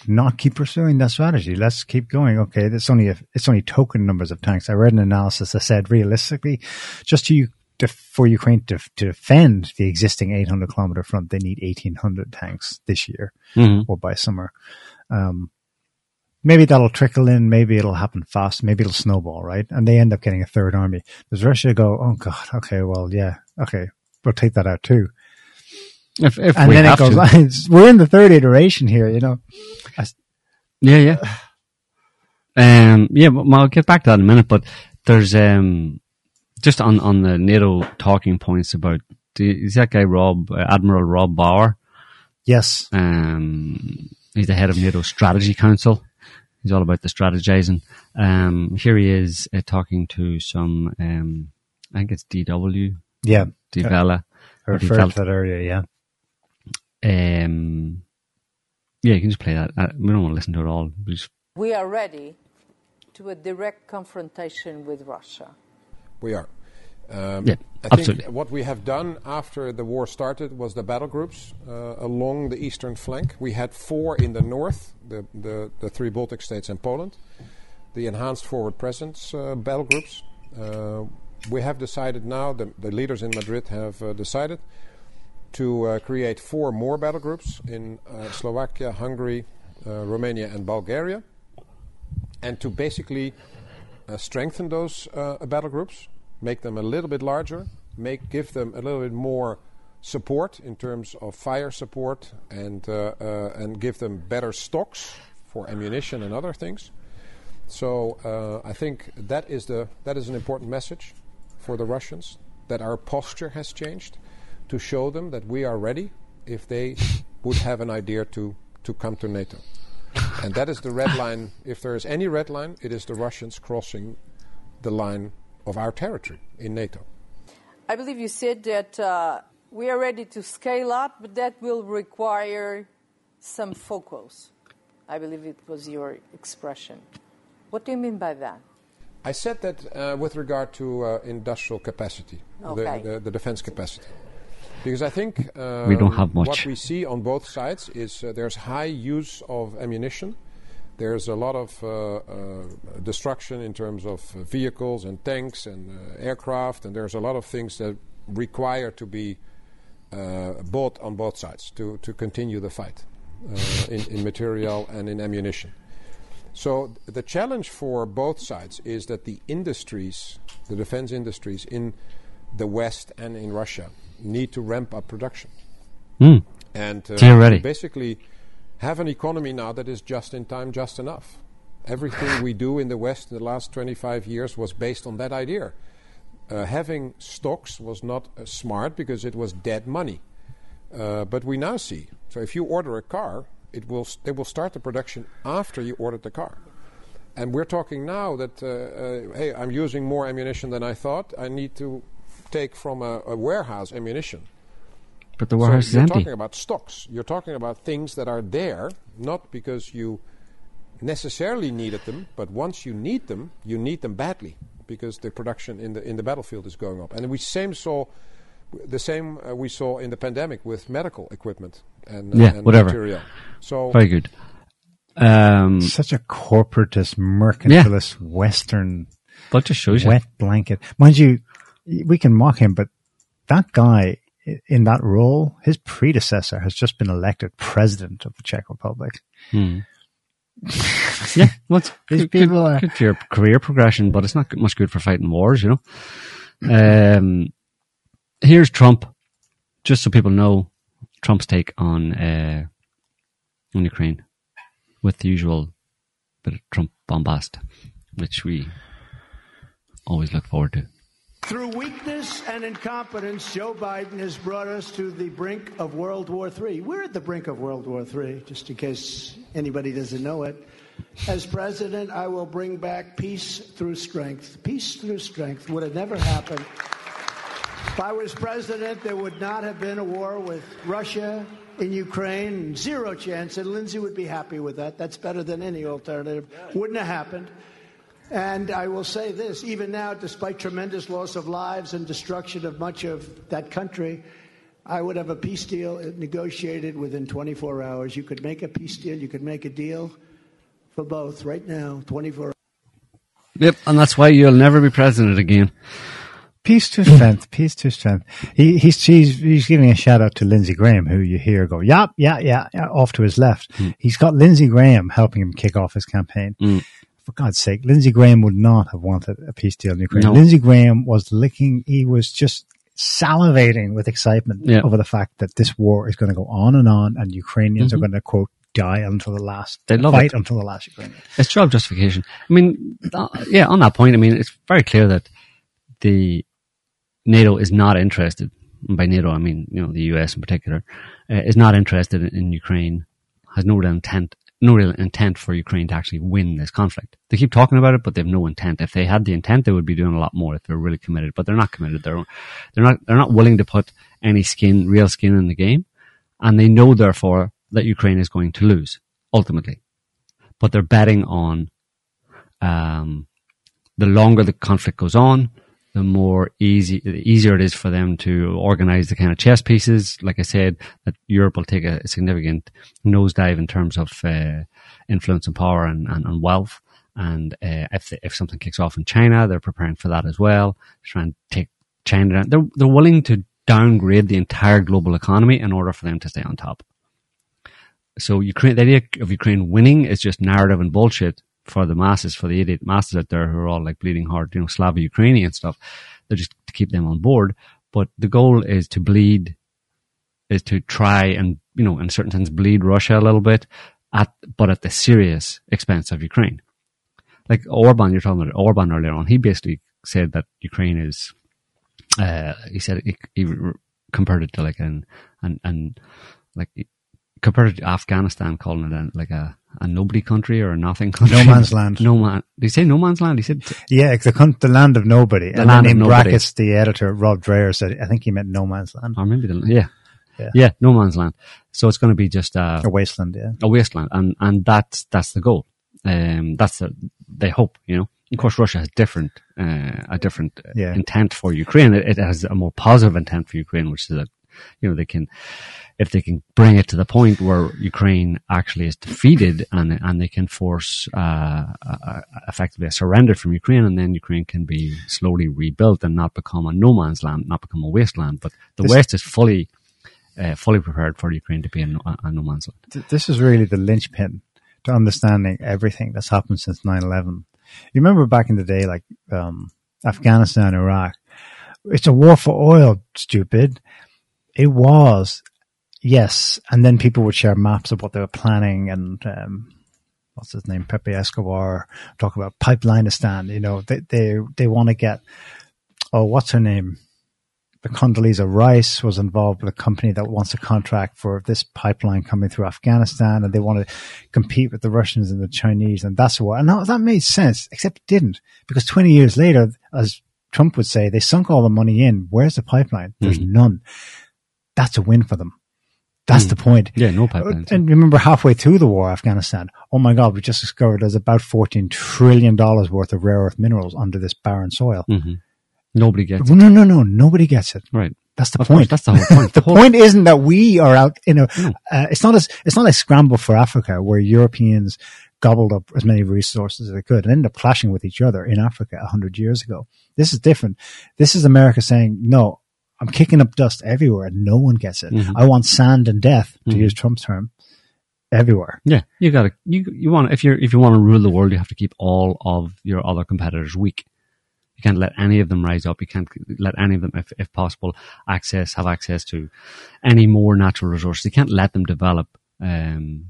not keep pursuing that strategy. Let's keep going. Okay, it's only a, it's only token numbers of tanks. I read an analysis that said realistically, just to, to for Ukraine to, to defend the existing 800 kilometer front, they need 1800 tanks this year hmm or by summer. Um, maybe that'll trickle in. Maybe it'll happen fast. Maybe it'll snowball, right? And they end up getting a third army. Does Russia go? Oh God. Okay. Well, yeah. Okay. We'll take that out too. If if And we then it goes. on. We're in the third iteration here. You know. Yeah, yeah. Um, yeah, but I'll get back to that in a minute. But there's um, just on on the NATO talking points about the, is that guy Rob uh, Admiral Rob Bauer? Yes. Um, he's the head of NATO Strategy Council. He's all about the strategizing. Um, here he is uh, talking to some, um, I think it's DW, Yeah. Deutsche Welle. I or referred to that earlier, yeah. Um, yeah, you can just play that. Uh, we don't want to listen to it all. We just, We are ready to a direct confrontation with Russia. We are. Um, Yeah, I absolutely. think what we have done after the war started was the battle groups uh, along the eastern flank. We had four in the north, the, the, the three Baltic states and Poland, the enhanced forward presence uh, battle groups. Uh, we have decided now, the, the leaders in Madrid have uh, decided to uh, create four more battle groups in uh, Slovakia, Hungary, uh, Romania, and Bulgaria, and to basically uh, strengthen those uh, battle groups, make them a little bit larger, make give them a little bit more support in terms of fire support, and uh, uh, and give them better stocks for ammunition and other things. So uh, I think that is the that is an important message for the Russians that our posture has changed to show them that we are ready if they would have an idea to to come to NATO. And that is the red line. If there is any red line, it is the Russians crossing the line of our territory in NATO. I believe you said that uh, we are ready to scale up, but that will require some focus. I believe it was your expression. What do you mean by that? I said that uh, with regard to uh, industrial capacity, Okay. the, the, the defense capacity. Because I think uh, We don't have much. what we see on both sides is uh, there's high use of ammunition. There's a lot of uh, uh, destruction in terms of uh, vehicles and tanks and uh, aircraft, and there's a lot of things that require to be uh, bought on both sides to, to continue the fight uh, in, in material and in ammunition. So th- the challenge for both sides is that the industries, the defense industries in the West and in Russia, need to ramp up production. Mm, and uh, basically have an economy now that is just in time, just enough. Everything we do in the West in the last 25 years was based on that idea. Uh, having stocks was not uh, smart because it was dead money. Uh, but we now see. So if you order a car, it will s- they will start the production after you ordered the car. And we're talking now that uh, uh, hey, I'm using more ammunition than I thought. I need to take from a, a warehouse ammunition. But the warehouse so is you're empty. talking about stocks. You're talking about things that are there, not because you necessarily needed them, but once you need them, you need them badly because the production in the in the battlefield is going up. And we same saw the same uh, we saw in the pandemic with medical equipment and, uh, Yeah, and whatever. material. So Very good. Um, Such a corporatist, mercantilist, Western but just shows you. wet blanket. Mind you, we can mock him, but that guy i- in that role, his predecessor has just been elected president of the Czech Republic. Yeah, well, These good, people are- good for your career progression, but it's not much good for fighting wars, you know. Um, here's Trump, just so people know Trump's take on uh, on Ukraine, with the usual bit of Trump bombast, which we always look forward to. Through weakness and incompetence, Joe Biden has brought us to the brink of World War III. We're at the brink of World War III, just in case anybody doesn't know it. As president, I will bring back peace through strength. Peace through strength would have never happened. If I was president, there would not have been a war with Russia in Ukraine. Zero chance. And Lindsey would be happy with that. That's better than any alternative. Wouldn't have happened. And I will say this even now, despite tremendous loss of lives and destruction of much of that country, I would have a peace deal negotiated within 24 hours. You could make a peace deal, you could make a deal for both right now, 24 hours. Yep, and that's why you'll never be president again. Peace to strength, peace to strength. He, he's, he's, he's giving a shout out to Lindsey Graham, who you hear go, yep, yeah, yeah, yeah, off to his left. Hmm. He's got Lindsey Graham helping him kick off his campaign. Hmm. For God's sake, Lindsey Graham would not have wanted a peace deal in Ukraine. No. Lindsey Graham was licking, he was just salivating with excitement Yeah. over the fact that this war is going to go on and on and Ukrainians are going to, quote, die until the last, They love fight it. until the last Ukrainian. It's job justification. I mean, uh, yeah, on that point, I mean, it's very clear that the NATO is not interested. And by NATO, I mean you know the US in particular uh, is not interested in, in Ukraine. Has no real intent no real intent for Ukraine to actually win this conflict. They keep talking about it, but they have no intent. If they had the intent, they would be doing a lot more if they're really committed. But they're not committed. They're they're not they're not willing to put any skin, real skin in the game, and they know therefore that Ukraine is going to lose ultimately. But they're betting on um, the longer the conflict goes on, the more easy, the easier it is for them to organize the kind of chess pieces. Like I said, that Europe will take a significant nosedive in terms of uh, influence and power and, and, and wealth. And uh, if the, if something kicks off in China, they're preparing for that as well. Try and take China down. They're they're willing to downgrade the entire global economy in order for them to stay on top. So Ukraine, the idea of Ukraine winning is just narrative and bullshit for the masses, for the idiot masses out there who are all like bleeding heart, you know, Slava Ukrainian stuff. They're just to keep them on board. But the goal is to bleed, is to try and, you know, in a certain sense, bleed Russia a little bit at, but at the serious expense of Ukraine. Like Orban, you're talking about Orban earlier on, he basically said that Ukraine is, uh, he said, he, he compared it to like an, an, an, like, compared to Afghanistan, calling it a, like a, a nobody country or a nothing country. No man's land. No man. Did he say no man's land? He said Yeah, it's the, the land of nobody. The and land then in nobody. brackets, the editor Rod Dreher said, I think he meant no man's land, or maybe the yeah, Yeah. yeah, no man's land. So it's going to be just uh, a wasteland. Yeah, a wasteland, and and that's that's the goal. Um, that's the they hope, you know. Of course, Russia has different uh, a different uh, Yeah. intent for Ukraine. It, it has a more positive intent for Ukraine, which is that you know they can if they can bring it to the point where Ukraine actually is defeated and and they can force uh, uh, effectively a surrender from Ukraine, and then Ukraine can be slowly rebuilt and not become a no man's land, not become a wasteland. But the This- West is fully uh, fully prepared for Ukraine to be a no, a no man's land. This is really the linchpin to understanding everything that's happened since 9-11. You remember back in the day, like um, Afghanistan, Iraq. It's a war for oil, stupid. It was, yes. And then people would share maps of what they were planning and, um, what's his name? Pepe Escobar talk about Pipelineistan. You know, they, they, they want to get, oh, what's her name? The Condoleezza Rice was involved with a company that wants a contract for this pipeline coming through Afghanistan and they want to compete with the Russians and the Chinese. And that's what, and that, that made sense, except it didn't because 20 years later, as Trump would say, they sunk all the money in. Where's the pipeline? There's none. That's a win for them. That's the point. Yeah, no pipelines. And remember halfway through the war, Afghanistan, oh my God, we just discovered there's about $14 trillion worth of rare earth minerals under this barren soil. hmm Nobody gets No, no, no, nobody gets it. right. That's the Of course, point. that's the whole point. the point isn't that we are out, you know, uh, it's not as, it's not a scramble for Africa where Europeans gobbled up as many resources as they could and ended up clashing with each other in Africa a hundred years ago. This is different. This is America saying, no, I'm kicking up dust everywhere and no one gets it. Mhm. I want sand and death, to Mhm. use Trump's term, everywhere. Yeah, you got to you you want if you're if you want to rule the world, you have to keep all of your other competitors weak. You can't let any of them rise up. You can't let any of them, if, if possible, access have access to any more natural resources. You can't let them develop um,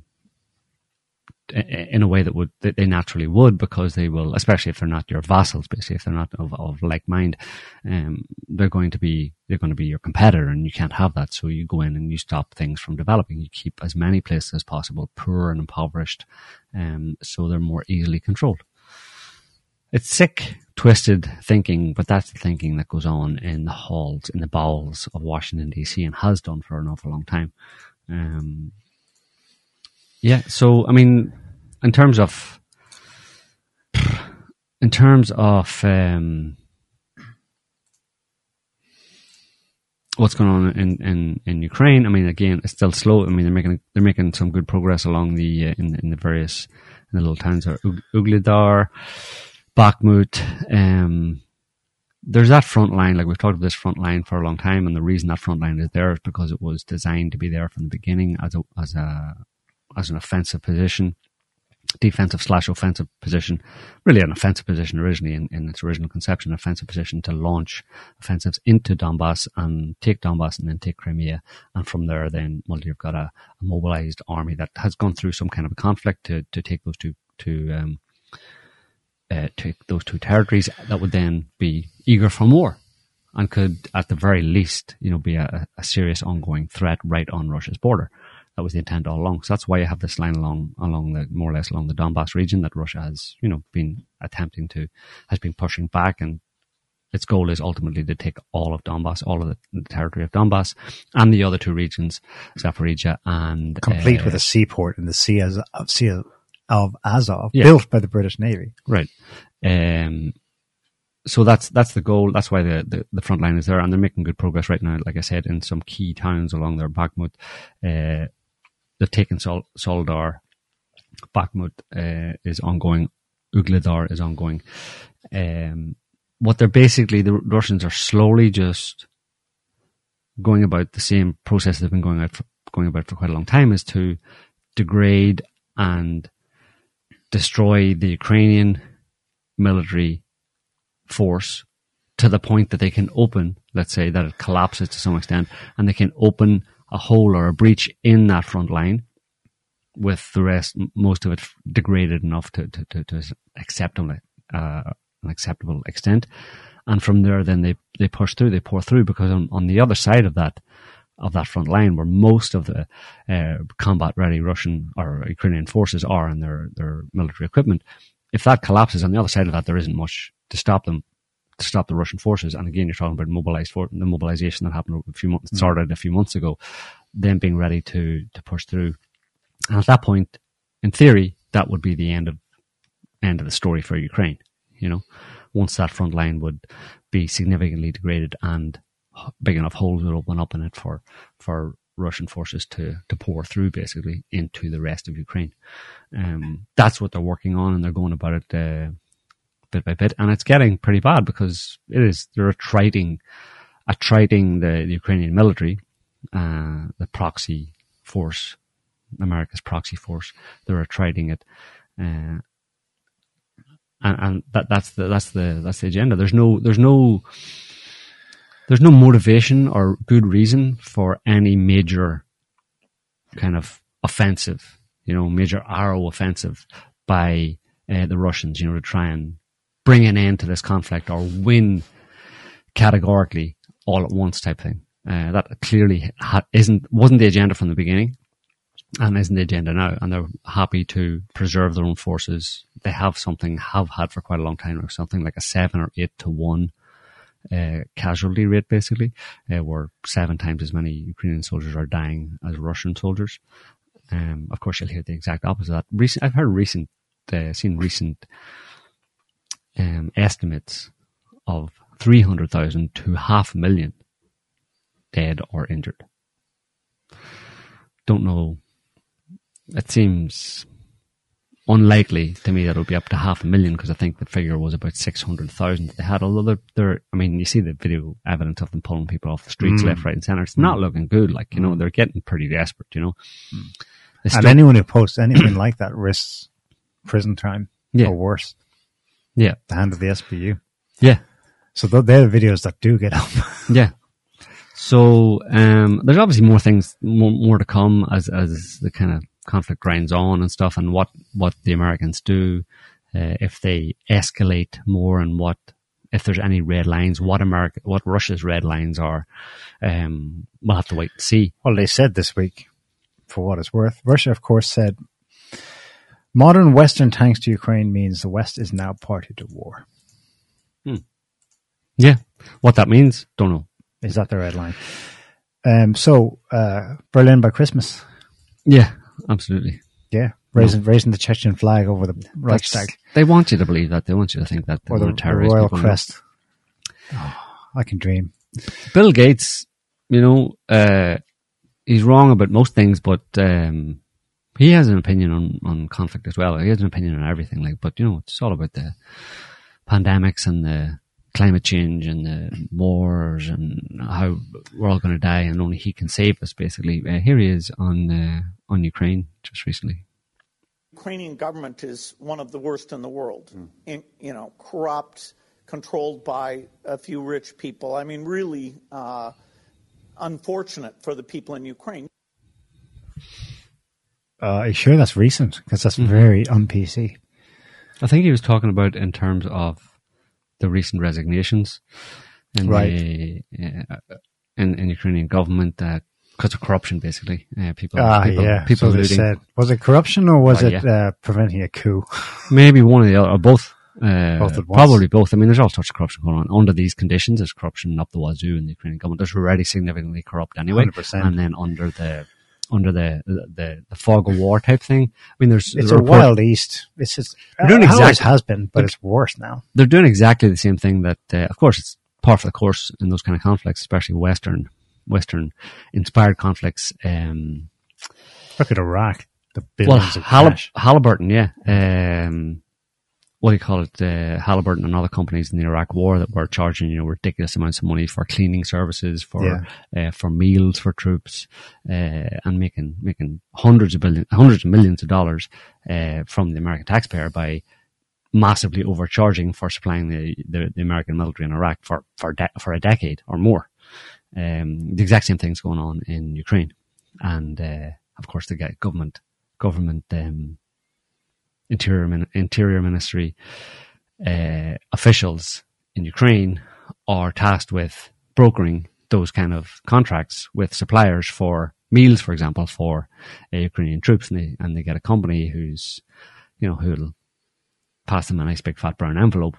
in a way that would that they naturally would, because they will, especially if they're not your vassals, basically, if they're not of, of like mind, um, they're going to be they're going to be your competitor, and you can't have that. So you go in and you stop things from developing. You keep as many places as possible poor and impoverished, um, so they're more easily controlled. It's sick, twisted thinking, but that's the thinking that goes on in the halls, in the bowels of Washington DC, and has done for an awful long time. Um, yeah, so I mean, in terms of, in terms of um, what's going on in, in, in Ukraine, I mean, again, it's still slow. I mean, they're making they're making some good progress along the uh, in in the various in the little towns of Ug- Ugledar, Bakhmut. Um, there's that front line, like we've talked about this front line for a long time, and the reason that front line is there is because it was designed to be there from the beginning as a as a as an offensive position, defensive slash offensive position, really an offensive position originally in, in its original conception, offensive position to launch offensives into Donbass and take Donbass and then take Crimea, and from there then well you've got a, a mobilized army that has gone through some kind of a conflict to to take those two to um, uh, take those two territories that would then be eager for more and could, at the very least, you know, be a, a serious ongoing threat right on Russia's border. That was the intent all along. So that's why you have this line along, along the, more or less along the Donbass region that Russia has, you know, been attempting to, has been pushing back and its goal is ultimately to take all of Donbass, all of the, the territory of Donbass and the other two regions, Zaporizhia and Complete uh, with a seaport in the Sea, as, of, sea of Azov, Yeah. built by the British Navy. Right. Um, so that's that's the goal. That's why the, the, the front line is there, and they're making good progress right now. Like I said, in some key towns along their Bakhmut, uh, they've taken Sol- Soledar. Bakhmut uh, is ongoing. Ugledar is ongoing. Um, what they're basically the Russians are slowly just going about the same process they've been going out for, going about for quite a long time is to degrade and destroy the Ukrainian military force to the point that they can open, let's say that it collapses to some extent, and they can open a hole or a breach in that front line with the rest, most of it degraded enough to, to, to, to acceptable, uh, an acceptable extent. And from there, then they, they push through, they pour through because on, on the other side of that, of that front line where most of the uh, combat ready Russian or Ukrainian forces are and their, their military equipment, if that collapses on the other side of that, there isn't much to stop them, to stop the Russian forces. And again, you're talking about mobilized for the mobilization that happened a few months, started a few months ago, them being ready to, to push through. And at that point, in theory, that would be the end of, end of the story for Ukraine. You know, once that front line would be significantly degraded and big enough holes would open up in it for, for Russian forces to, to pour through basically into the rest of Ukraine. Um, that's what they're working on and they're going about it, uh, bit by bit. And it's getting pretty bad because it is, they're attriting, attriting the, the Ukrainian military, uh, the proxy force, America's proxy force. They're attriting it, uh, and, and that, that's the, that's the, that's the agenda. There's no, there's no, there's no motivation or good reason for any major kind of offensive, you know, major arrow offensive by uh, the Russians, you know, to try and bring an end to this conflict or win categorically all at once type thing. Uh, that clearly ha- isn't wasn't the agenda from the beginning, and isn't the agenda now. And they're happy to preserve their own forces. They have something, have had for quite a long time, or something like a seven or eight to one uh, casualty rate, basically, uh, where seven times as many Ukrainian soldiers are dying as Russian soldiers. Um, of course, you'll hear the exact opposite of that. Recent, I've heard recent, uh, seen recent um, estimates of 300,000 to half a million dead or injured. Don't know. It seems unlikely to me that it would be up to half a million because I think the figure was about 600,000 that they had. Although they're, they're, I mean, you see the video evidence of them pulling people off the streets Mm. left, right, and center. It's not looking good. Like, you know, they're getting pretty desperate, you know. They And anyone who posts anything like that risks prison time Yeah. or worse, yeah, the hand of the SBU. yeah. So th- they're the videos that do get up. Yeah. So um, there's obviously more things, more, more to come as as the kind of conflict grinds on and stuff, and what what the Americans do uh, if they escalate more, and what if there's any red lines, what America, what Russia's red lines are. Um, we'll have to wait and see. Well, they said this week, for what it's worth, Russia, of course, said modern Western tanks to Ukraine means the West is now party to war. Yeah, what that means, don't know. Is that the red line? Um, so uh, Berlin by Christmas, Yeah, absolutely. yeah, raising raising the Chechen flag over the That's- Reichstag They want you to believe that. They want you to think that. Or the, the royal crest. Oh, I can dream. Bill Gates, you know, uh, he's wrong about most things, but um, he has an opinion on, on conflict as well. He has an opinion on everything. Like, but you know, it's all about the pandemics and the climate change and the wars and how we're all going to die, and only he can save us. Basically, uh, here he is on uh, on Ukraine just recently. Ukrainian government is one of the worst in the world. In, you know, corrupt, controlled by a few rich people. I mean, really uh, unfortunate for the people in Ukraine. Uh, are you sure that's recent? Because that's very un PC. I think he was talking about in terms of the recent resignations in Right. the uh, in, in Ukrainian government that because of corruption, basically. Uh, people, Ah, people, yeah. people so looting. said. Was it corruption or was Well, it yeah. uh, preventing a coup? Maybe one or the other, or both. Uh, Both probably both. I mean, there's all sorts of corruption going on under these conditions. There's corruption up the wazoo in the Ukrainian government. There's already significantly corrupt anyway, 100%. and then under the under the the, the fog of war type thing. I mean, there's It's a report- wild east. It's just, They're doing it exactly- has been, but it's worse now. they're doing exactly the same thing that, uh, of course, it's par for the course in those kind of conflicts, especially Western Western inspired conflicts. Um, Look at Iraq. The well, of Hall- cash. Halliburton, yeah. Um, what do you call it? Uh, Halliburton and other companies in the Iraq War that were charging you know ridiculous amounts of money for cleaning services, for uh, for meals for troops, uh, and making making hundreds of billion, hundreds of millions of dollars uh, from the American taxpayer by massively overcharging for supplying the, the, the American military in Iraq for for de- for a decade or more. Um, the exact same thing's going on in Ukraine, and uh, of course the government government um, interior interior ministry uh, officials in Ukraine are tasked with brokering those kind of contracts with suppliers for meals, for example, for uh, Ukrainian troops, and they and they get a company who's you know who'll pass them a nice big fat brown envelope,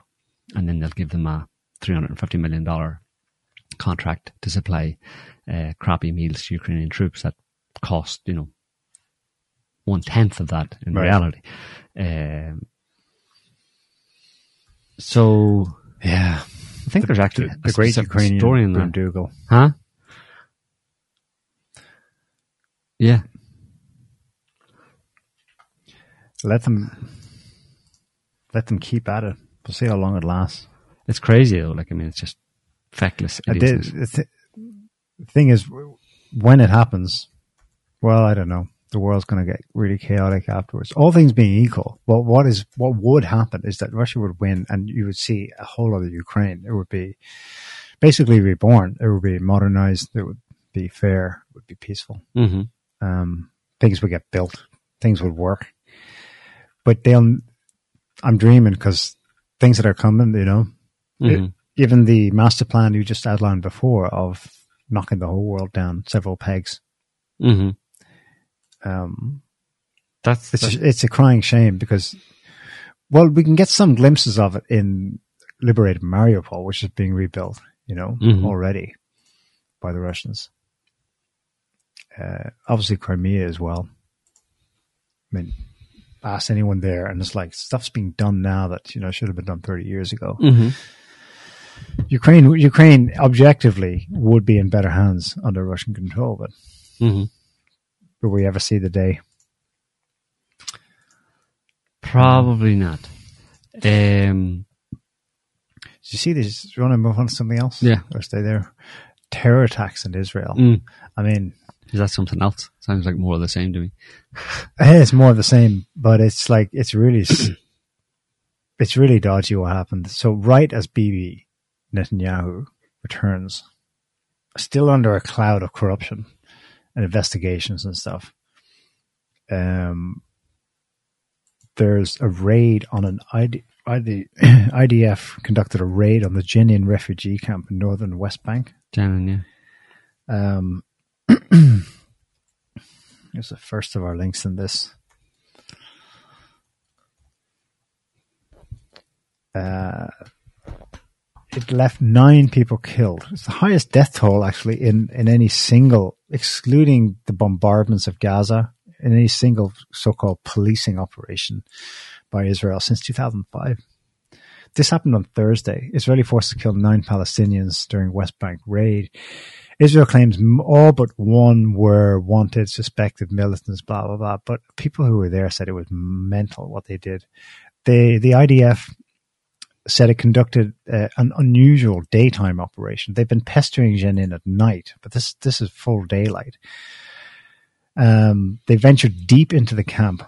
and then they'll give them a three hundred and fifty million dollar contract to supply uh, crappy meals to Ukrainian troops that cost you know one tenth of that in Right. reality. Um, so Yeah. I think there's actually The, a the great Ukrainian story in there, Dougal. huh? Yeah, Let them, let them keep at it. We'll see how long it lasts. it's crazy though. Like I mean, it's just feckless I did, the, th- the thing is, when it happens, well, I don't know. The world's going to get really chaotic afterwards. All things being equal, well, what is what would happen is that Russia would win, and you would see a whole other Ukraine. It would be basically reborn. It would be modernized. It would be fair. It would be peaceful. hmm Um, things would get built. Things would work. But they'll. I'm dreaming because things that are coming, you know, hmm given the master plan you just outlined before of knocking the whole world down several pegs, hmm um, That's, it's that's it's a crying shame because, well, we can get some glimpses of it in liberated Mariupol, which is being rebuilt, you know, Mhm. already by the Russians. Uh, obviously, Crimea as well. I mean, ask anyone there, and it's like stuff's being done now that you know should have been done thirty years ago. Mhm. Ukraine, Ukraine, objectively, would be in better hands under Russian control, but Mhm. Will we ever see the day? probably not. Um, Did you see this? Do you want to move on to something else? Yeah. Or stay there? Terror attacks in Israel. mm, I mean, is that something else? Sounds like more of the same to me. it's more of the same, but it's like, it's really, it's really dodgy what happened. So right as Bibi Netanyahu returns, still under a cloud of corruption and investigations and stuff, um, there's a raid on an ID, ID, IDF conducted a raid on the Jenin refugee camp in northern West Bank. Janin, yeah. Um, here's the first of our links in this. Uh, it left nine people killed. It's the highest death toll actually in, in any single, excluding the bombardments of Gaza, in any single so-called policing operation by Israel since 2005. This happened on Thursday. Israeli forces killed nine Palestinians during West Bank raid. Israel claims all but one were wanted, suspected militants, blah blah blah. But people who were there said it was mental what they did. They, the IDF said it conducted uh, an unusual daytime operation. They've been pestering Jenin at night, but this this is full daylight. Um, they ventured deep into the camp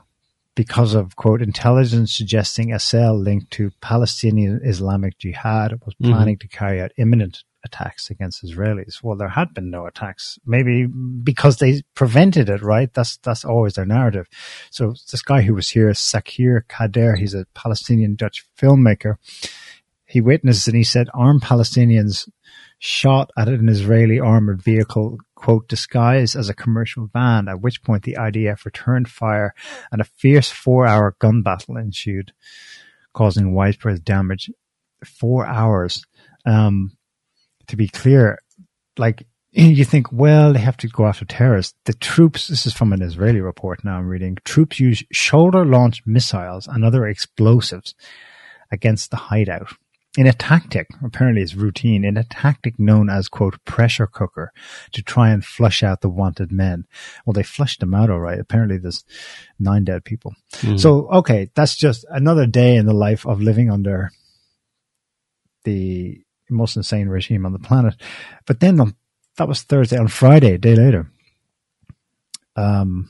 because of quote intelligence suggesting a cell linked to Palestinian Islamic Jihad was Mhm. planning to carry out imminent attacks against Israelis. Well, there had been no attacks, maybe because they prevented it. Right? That's that's always their narrative. So this guy who was here, Sakir Kader, he's a Palestinian Dutch filmmaker. He witnessed and he said armed Palestinians shot at an Israeli armored vehicle, quote, disguised as a commercial van, at which point the IDF returned fire and a fierce four hour gun battle ensued, causing widespread damage. Four hours. Um, to be clear, like, you think, well, they have to go after terrorists. The troops, this is from an Israeli report now I'm reading, troops use shoulder launched missiles and other explosives against the hideout. In a tactic, apparently it's routine, in a tactic known as, quote, pressure cooker to try and flush out the wanted men. Well, they flushed them out all right. Apparently there's nine dead people. Mhm. So, okay, that's just another day in the life of living under the most insane regime on the planet. But then on, that was Thursday. On Friday, a day later, um,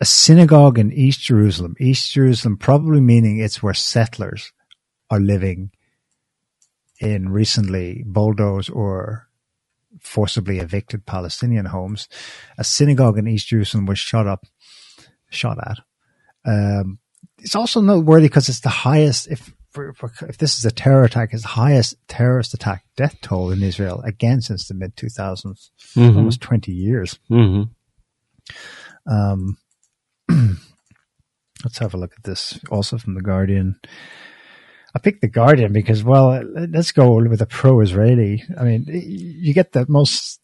a synagogue in East Jerusalem, East Jerusalem probably meaning it's where settlers are living in recently bulldozed or forcibly evicted Palestinian homes. A synagogue in East Jerusalem was shot up, shot at. Um, it's also noteworthy because it's the highest, if for, for, if this is a terror attack, it's the highest terrorist attack death toll in Israel again since the mid 2000s, Mhm. almost 20 years. hmm Um, let's have a look at this. Also from the Guardian. I picked the Guardian because, well, let's go with a pro-Israeli. I mean, you get the most.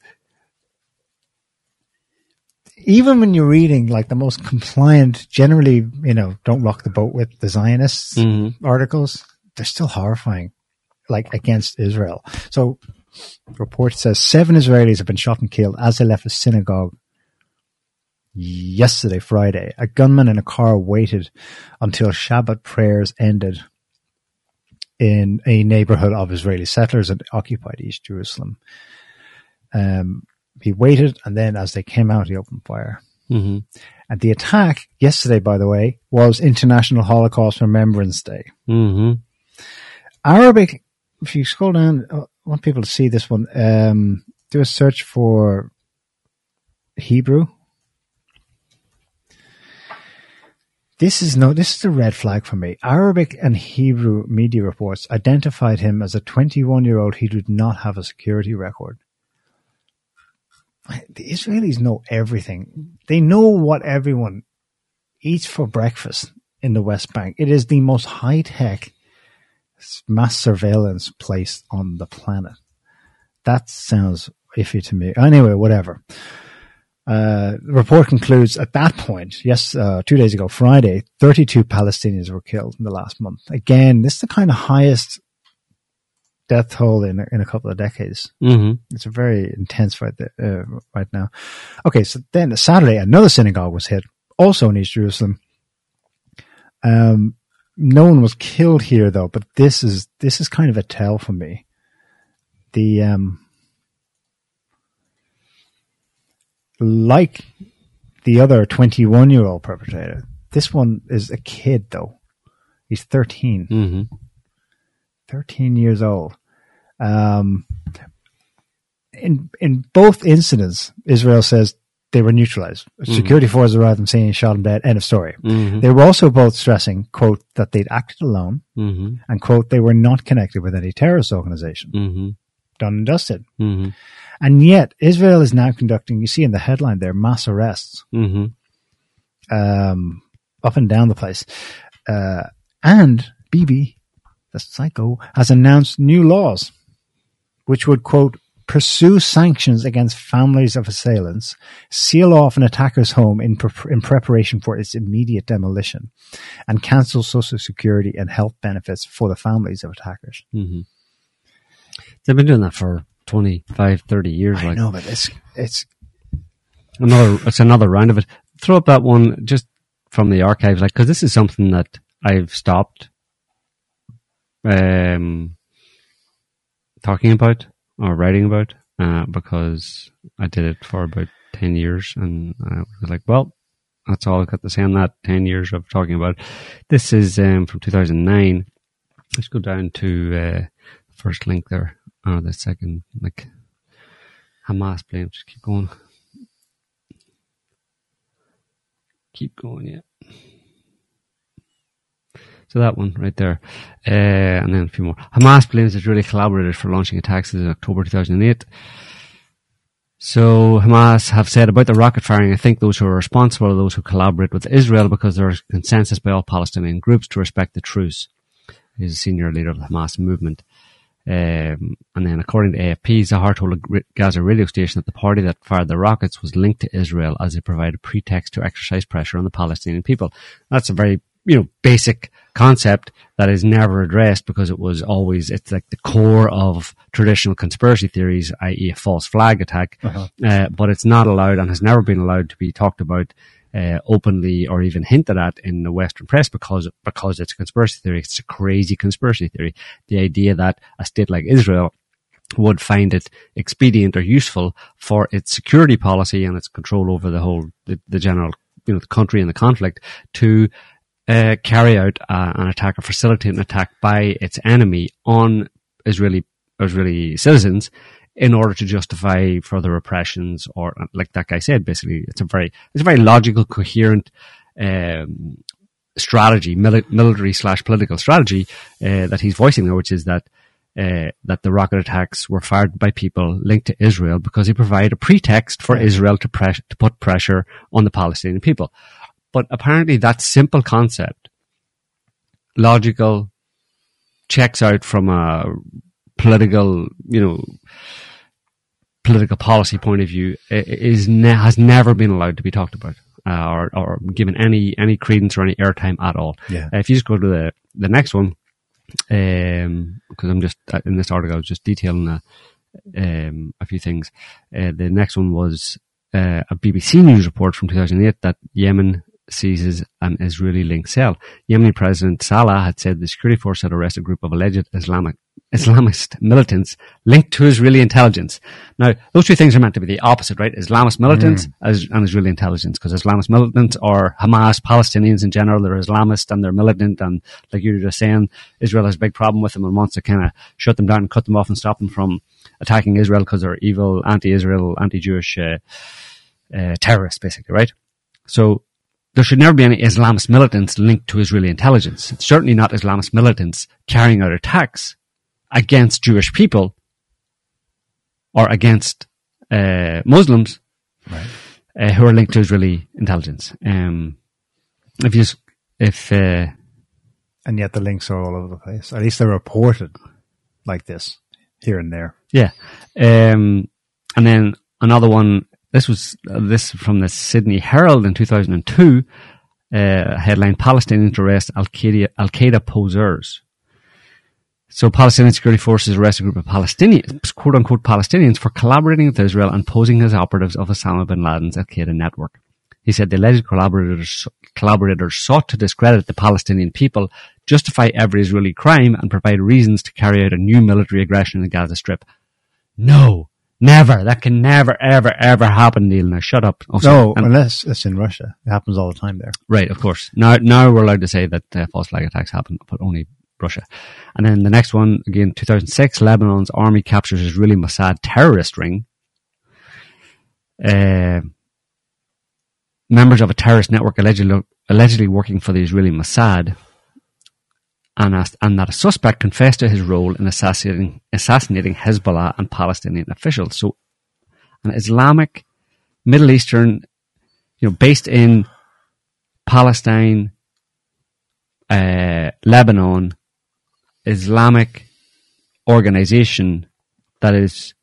Even when you're reading like the most compliant, generally, you know, don't rock the boat with the Zionists Mhm. articles, they're still horrifying, like against Israel. So, report says seven Israelis have been shot and killed as they left a synagogue yesterday, Friday. A gunman in a car waited until Shabbat prayers ended in a neighborhood of Israeli settlers that occupied East Jerusalem. Um, he waited, and then as they came out, he opened fire. hmm And the attack yesterday, by the way, was International Holocaust Remembrance Day. hmm Arabic, if you scroll down, I want people to see this one. Um, do a search for Hebrew. This is no, this is a red flag for me. Arabic and Hebrew media reports identified him as a 21 year old who did not have a security record. The Israelis know everything. They know what everyone eats for breakfast in the West Bank. It is the most high tech mass surveillance place on the planet. That sounds iffy to me. Anyway, whatever. Uh, the report concludes at that point, yes, uh, two days ago, Friday, 32 Palestinians were killed in the last month. Again, this is the kind of highest death toll in, a- in a couple of decades. hmm It's a very intense right there, uh, right now. Okay, so then Saturday, another synagogue was hit, also in East Jerusalem. Um, no one was killed here though, but this is this is kind of a tell for me. The um, like the other twenty-one-year-old perpetrator, this one is a kid though. He's thirteen. hmm 13 years old. Um, in in both incidents, Israel says they were neutralized. Security forces arrived on scene and shot him dead. End of story. hmm They were also both stressing, quote, that they'd acted alone hmm and, quote, they were not connected with any terrorist organization. hmm Done and dusted. hmm And yet, Israel is now conducting, you see in the headline there, mass arrests um, up and down the place. Uh, and Bibi, the psycho, has announced new laws which would, quote, pursue sanctions against families of assailants, seal off an attacker's home in, pre- in preparation for its immediate demolition, and cancel social security and health benefits for the families of attackers. hmm They've been doing that for 25, 30 years. I like know, but it's, it's, another, it's another round of it. Throw up that one just from the archives, like, cause this is something that I've stopped, um, talking about or writing about, uh, because I did it for about 10 years and I was like, well, that's all I've got to say on that 10 years of talking about. This is, um, from 2009. Let's go down to, uh, first link there, or the second, like, Hamas blame. Just keep going. Keep going, yeah. So that one right there. Uh, and then a few more. Hamas blames Israeli collaborators for launching attacks in October 2008. So Hamas have said about the rocket firing, I think those who are responsible are those who collaborate with Israel because there is consensus by all Palestinian groups to respect the truce. He's a senior leader of the Hamas movement. Um, and then according to AFP, Zahar told a Gaza radio station that the party that fired the rockets was linked to Israel as they provided a pretext to exercise pressure on the Palestinian people. That's a very, you know, basic concept that is never addressed because it was always, it's like the core of traditional conspiracy theories, i.e. a false flag attack. Uh-huh. Uh, but it's not allowed and has never been allowed to be talked about uh, openly or even hinted at in the Western press because because it's a conspiracy theory. It's a crazy conspiracy theory. The idea that a state like Israel would find it expedient or useful for its security policy and its control over the whole the, the general you know the country and the conflict to uh, carry out uh, an attack or facilitate an attack by its enemy on Israeli Israeli citizens in order to justify further repressions or like that guy said basically it's a very it's a very logical coherent um, strategy mili- military slash political strategy uh, that he's voicing there which is that uh, that the rocket attacks were fired by people linked to Israel because they provide a pretext for Israel to press to put pressure on the Palestinian people. But apparently, that simple concept, logical, checks out from a political, you know, political policy point of view, is ne- has never been allowed to be talked about. Uh, or, or given any any credence or any airtime at all. Yeah. Uh, if you just go to the the next one, um, because I'm just uh, in this article, I was just detailing a, um, a few things. Uh, the next one was uh, a BBC News report from 2008 that Yemen seizes an Israeli linked cell. Yemeni President Saleh had said the security force had arrested a group of alleged Islamic Islamist militants linked to Israeli intelligence. Now, those two things are meant to be the opposite, right? Islamist militants as, and Israeli intelligence, because Islamist militants are Hamas, Palestinians in general, they're Islamist and they're militant, and like you were just saying, Israel has a big problem with them and wants to kind of shut them down and cut them off and stop them from attacking Israel because they're evil, anti-Israel, anti-Jewish uh, uh, terrorists, basically, right? So there should never be any Islamist militants linked to Israeli intelligence. It's certainly not Islamist militants carrying out attacks against Jewish people or against uh, Muslims Right. uh, who are linked to Israeli intelligence. Um, if you, if uh, And yet the links are all over the place. At least they're reported like this here and there. Yeah. Um, and then another one, this was, uh, this from the Sydney Herald in 2002, uh, headline Palestinians arrest Al Qaeda, posers. So Palestinian security forces arrest a group of Palestinians, quote unquote Palestinians, for collaborating with Israel and posing as operatives of Osama bin Laden's Al Qaeda network. He said the alleged collaborators, collaborators sought to discredit the Palestinian people, justify every Israeli crime, and provide reasons to carry out a new military aggression in the Gaza Strip. No, never. That can never, ever, ever happen, Neil. Now shut up. Oh. No, And- unless it's in Russia. It happens all the time there. Right, of course. Now, now we're allowed to say that uh, false flag attacks happen, but only Russia. And then the next one, again, 2006, Lebanon's army captures Israeli Mossad terrorist ring. Uh, members of a terrorist network allegedly, allegedly working for the Israeli Mossad, and, that a suspect confessed to his role in assassinating, assassinating Hezbollah and Palestinian officials. So, an Islamic, Middle Eastern, you know, based in Palestine, uh, Lebanon, Islamic organization that is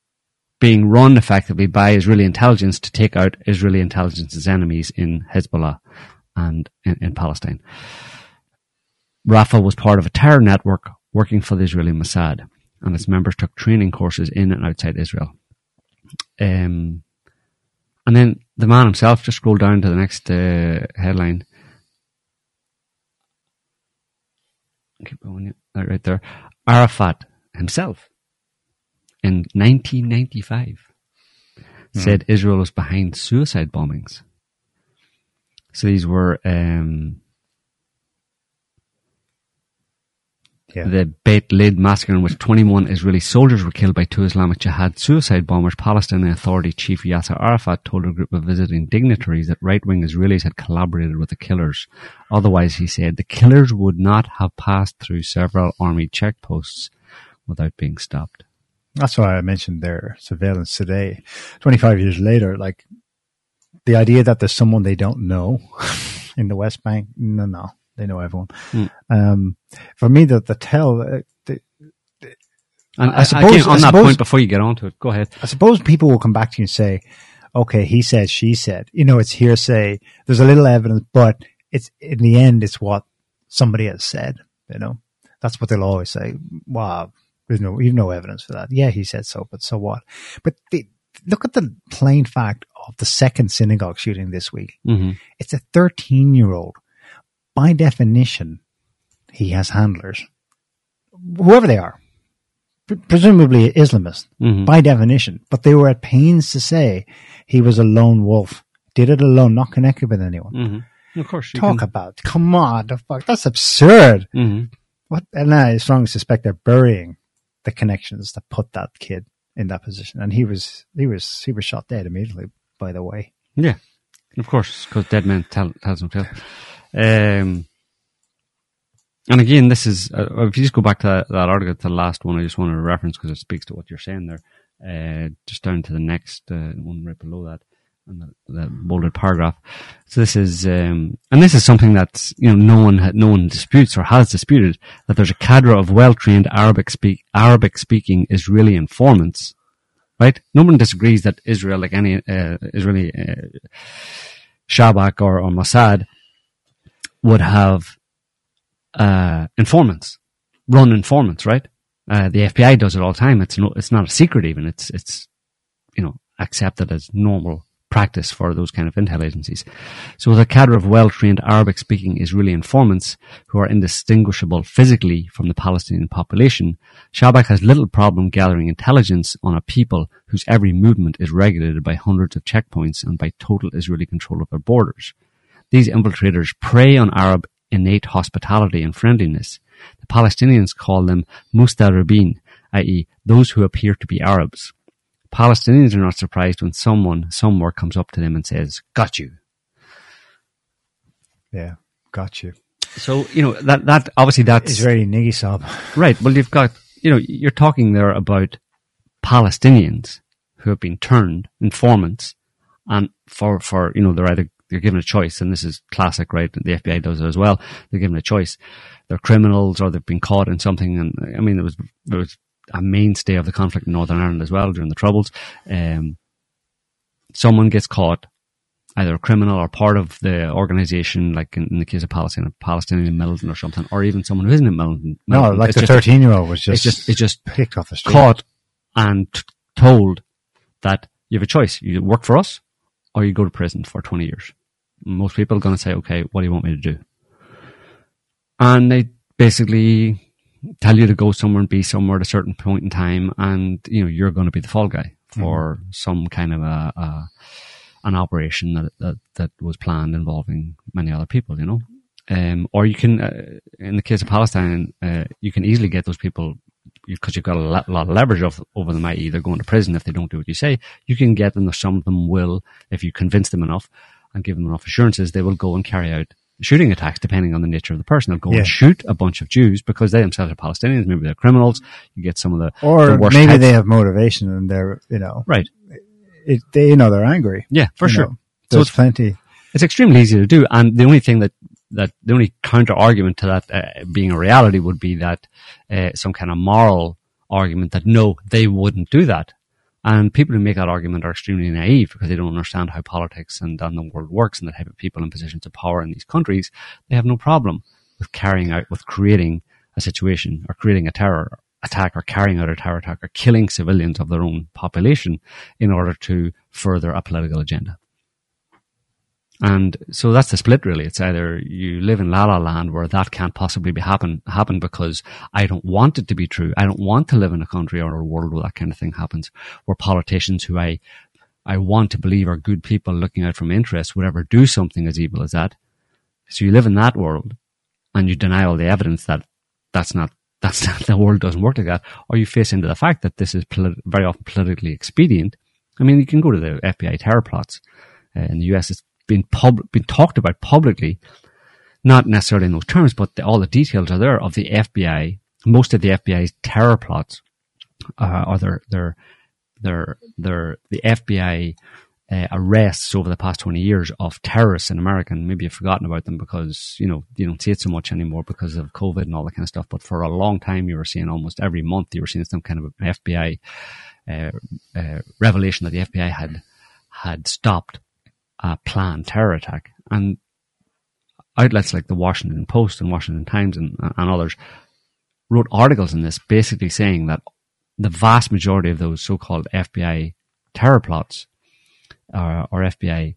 being run effectively by Israeli intelligence to take out Israeli intelligence's enemies in Hezbollah and in, in Palestine. Rafa was part of a terror network working for the Israeli Mossad, and its members took training courses in and outside Israel. Um, and then the man himself, just scroll down to the next uh, headline. Keep going, yeah, right there. Arafat himself in 1995 said Israel was behind suicide bombings. So these were, um, Yeah. The Beit Lid massacre in which 21 Israeli soldiers were killed by two Islamic Jihad suicide bombers, Palestinian Authority Chief Yasser Arafat told a group of visiting dignitaries that right-wing Israelis had collaborated with the killers. Otherwise, he said, the killers would not have passed through several army checkposts without being stopped. That's why I mentioned their surveillance today. 25 years later, like the idea that there's someone they don't know in the West Bank, no, no, they know everyone. Hmm. Um, for me, the, the tell, uh, the, And I I suppose- again, on I that suppose- point, before you get on to it, go ahead. I suppose people will come back to you and say, okay, he said, she said, you know, it's hearsay. There's a little evidence, but it's in the end, it's what somebody has said, you know, that's what they'll always say. Wow. There's no, you've no evidence for that. Yeah, he said so, but so what? But the, look at the plain fact of the second synagogue shooting this week. hmm It's a 13 year old. By definition, he has handlers, whoever they are, Pre- presumably Islamists Mhm. by definition, but they were at pains to say he was a lone wolf, did it alone, not connected with anyone. hmm Of course, you Talk can- about, come on, the fuck, that's absurd. Mhm. What? And I strongly suspect they're burying the connections that put that kid in that position, and he was, he was, he was shot dead immediately. By the way, Yeah, of course, because dead men tell tells no tale. Um, and again, this is uh, if you just go back to that, that article, to the last one, I just wanted to reference because it speaks to what you're saying there. Uh, just down to the next uh, one right below that, and the, the bolded paragraph. So this is, um, and this is something that you know no one no one disputes or has disputed that there's a cadre of well trained Arabic speak Arabic speaking Israeli informants right? No one disagrees that Israel, like any uh, Israeli uh, Shabak or, or Mossad, would have uh, informants, run informants, right? Uh, the FBI does it all the time. It's no, it's not a secret even. It's it's you know accepted as normal practice for those kind of intel agencies. So the cadre of well-trained Arabic-speaking Israeli informants who are indistinguishable physically from the Palestinian population, Shabak has little problem gathering intelligence on a people whose every movement is regulated by hundreds of checkpoints and by total Israeli control of their borders. These infiltrators prey on Arab innate hospitality and friendliness. The Palestinians call them mustarabin, i.e., those who appear to be Arabs. Palestinians are not surprised when someone somewhere comes up to them and says, "Got you." yeah, got you. So you know that that obviously that's Israeli niggy sob. right. Well, you've got you know you're talking there about Palestinians who have been turned informants, and for for you know they're either they're given a choice, and this is classic, right? The FBI does it as well. They're given a choice. They're criminals, or they've been caught in something. And I mean, it was it was a mainstay of the conflict in Northern Ireland as well during the Troubles. Um, someone gets caught, either a criminal or part of the organization, like in, in the case of Palestine, a Palestinian militant or something, or even someone who isn't a militant. No, like It's the thirteen year old was it's just just it's just picked off the street. caught and t- told that you have a choice. You work for us or you go to prison for 20 years. Most people are going to say, okay, what do you want me to do? And they basically tell you to go somewhere and be somewhere at a certain point in time. And, you know, you're going to be the fall guy for some kind of a, a an operation that, that, that was planned involving many other people, you know? Um, or you can, uh, in the case of Palestine, uh, you can easily get those people because you've got a lot, lot of leverage of, over them, i.e. they're going to prison if they don't do what you say. You can get them, or some of them will, if you convince them enough and give them enough assurances, they will go and carry out shooting attacks depending on the nature of the person. They'll go Yeah. and shoot a bunch of Jews because they themselves are Palestinians. Maybe they're criminals. You get some of the, or the maybe types. they have motivation and they're you know right. it, they you know they're angry. Yeah, for sure. know, So it's- plenty. It's extremely easy to do, and the only thing that that the only counter argument to that uh, being a reality would be that uh, some kind of moral argument that no, they wouldn't do that. And people who make that argument are extremely naive because they don't understand how politics and, and the world works and the type of people in positions of power in these countries. They have no problem with carrying out, with creating a situation or creating a terror attack or carrying out a terror attack or killing civilians of their own population in order to further a political agenda. And so that's the split really. It's either you live in la la land where that can't possibly be happen, happen because I don't want it to be true. I don't want to live in a country or a world where that kind of thing happens, where politicians who I, I want to believe are good people looking out from my interests would ever do something as evil as that. So you live in that world and you deny all the evidence that that's not that's not, the world doesn't work like that, or you face into the fact that this is polit- very often politically expedient. I mean, you can go to the FBI terror plots uh, in the US. It's been pub- been talked about publicly, not necessarily in those terms, but the, all the details are there of the FBI. Most of the FBI's terror plots uh, are their their their their the FBI uh, arrests over the past 20 years of terrorists in America. And maybe you've forgotten about them because, you know, you don't see it so much anymore because of COVID and all that kind of stuff. But for a long time, you were seeing almost every month, you were seeing some kind of FBI uh, uh, revelation that the FBI had, had stopped a planned terror attack. And outlets like the Washington Post and Washington Times and, and others wrote articles in this basically saying that the vast majority of those so-called FBI terror plots uh, or FBI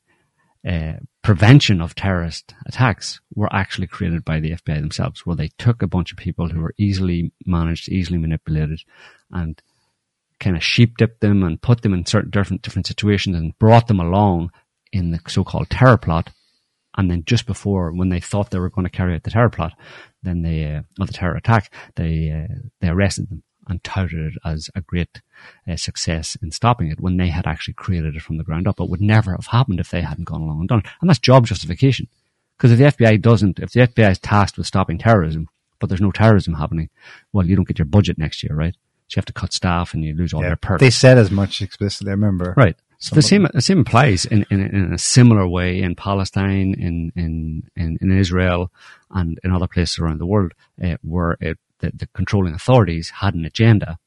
uh, prevention of terrorist attacks were actually created by the FBI themselves, where they took a bunch of people who were easily managed, easily manipulated, and kind of sheep dipped them and put them in certain different different situations and brought them along in the so-called terror plot. And then just before, when they thought they were going to carry out the terror plot, then they, uh, or the terror attack, they uh, they arrested them and touted it as a great uh, success in stopping it when they had actually created it from the ground up. It would never have happened if they hadn't gone along and done it. And that's job justification. Because if the FBI doesn't, if the FBI is tasked with stopping terrorism, but there's no terrorism happening, well, you don't get your budget next year, right? So you have to cut staff and you lose all Yeah, their perks. they said as much explicitly. I remember. Right. So the same the same applies in, in, in a similar way in Palestine, in in in, in Israel, and in other places around the world, uh, where it, the, the controlling authorities had an agenda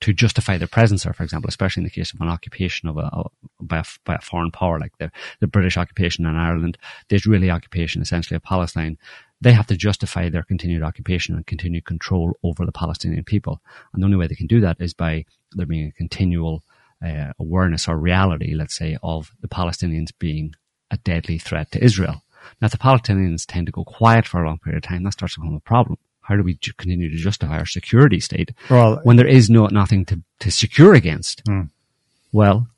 to justify their presence there. For example, especially in the case of an occupation of a, a by a by a foreign power like the the British occupation in Ireland, the Israeli occupation essentially of Palestine. They have to justify their continued occupation and continued control over the Palestinian people, and the only way they can do that is by there being a continual uh, awareness or reality, let's say, of the Palestinians being a deadly threat to Israel. Now, if the Palestinians tend to go quiet for a long period of time, that starts to become a problem. How do we ju- continue to justify our security state Well- when there is no nothing to, to secure against? Well,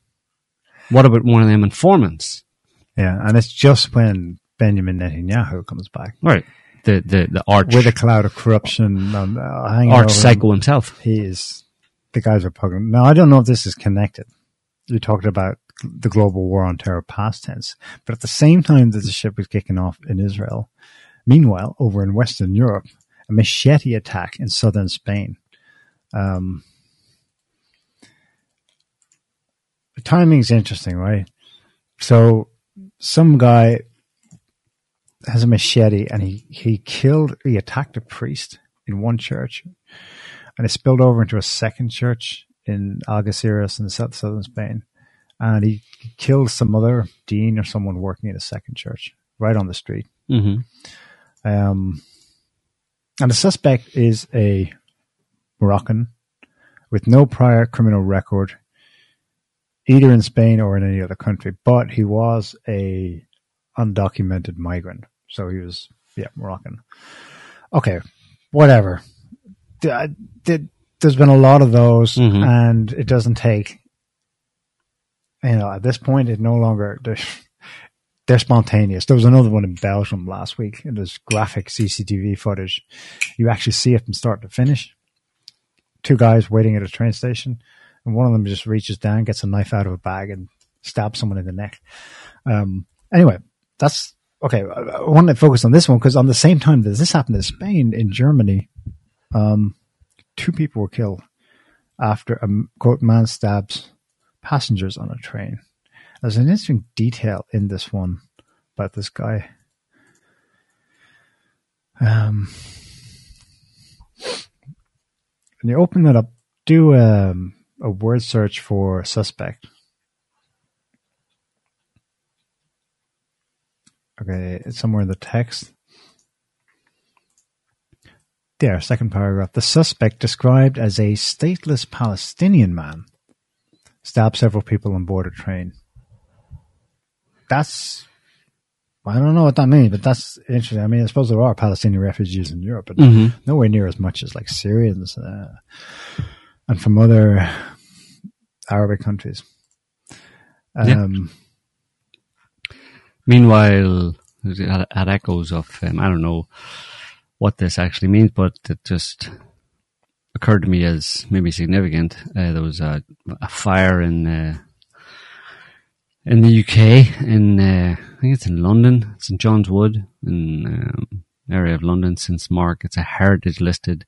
what about one of them informants? Yeah, and it's just when Benjamin Netanyahu comes back Right. The, the, the arch, with a cloud of corruption um, uh, hanging arch over him. psycho himself. He is. The guys are pugging. Now I don't know if this is connected. You talked about the global war on terror past tense, but at the same time that the ship was kicking off in Israel, meanwhile over in Western Europe, a machete attack in southern Spain. Um, the timing's interesting, right? So some guy has a machete and he, he killed, he attacked a priest in one church and it spilled over into a second church in Algeciras in south, southern Spain. And he killed some other dean or someone working at a second church right on the street. hmm Um, and the suspect is a Moroccan with no prior criminal record, either in Spain or in any other country. But he was a undocumented migrant, so he was yeah Moroccan. Okay, whatever. Th- th- There's been a lot of those, Mhm. and it doesn't take. You know, at this point, it no longer they're, they're spontaneous. There was another one in Belgium last week, and there's graphic CCTV footage. You actually see it from start to finish. Two guys waiting at a train station, and one of them just reaches down, gets a knife out of a bag, and stabs someone in the neck. Um, anyway, that's okay. I, I want to focus on this one because on the same time that this happened in Spain, in Germany, um, two people were killed after a quote man stabs passengers on a train. There's an interesting detail in this one about this guy. Um, when you open it up, do um, a word search for suspect. Okay, it's somewhere in the text. There, second paragraph. The suspect, described as a stateless Palestinian man, stabbed several people on board a train. That's, I don't know what that means, but that's interesting. I mean, I suppose there are Palestinian refugees in Europe, but Mhm. nowhere near as much as like Syrians uh, and from other Arabic countries. Yeah. Um, Meanwhile, it had, had echoes of um, I don't know what this actually means, but it just occurred to me as maybe significant. Uh, there was a, a fire in uh, in the UK in uh, I think it's in London, St John's Wood, in um, area of London, Saint Mark. It's a heritage listed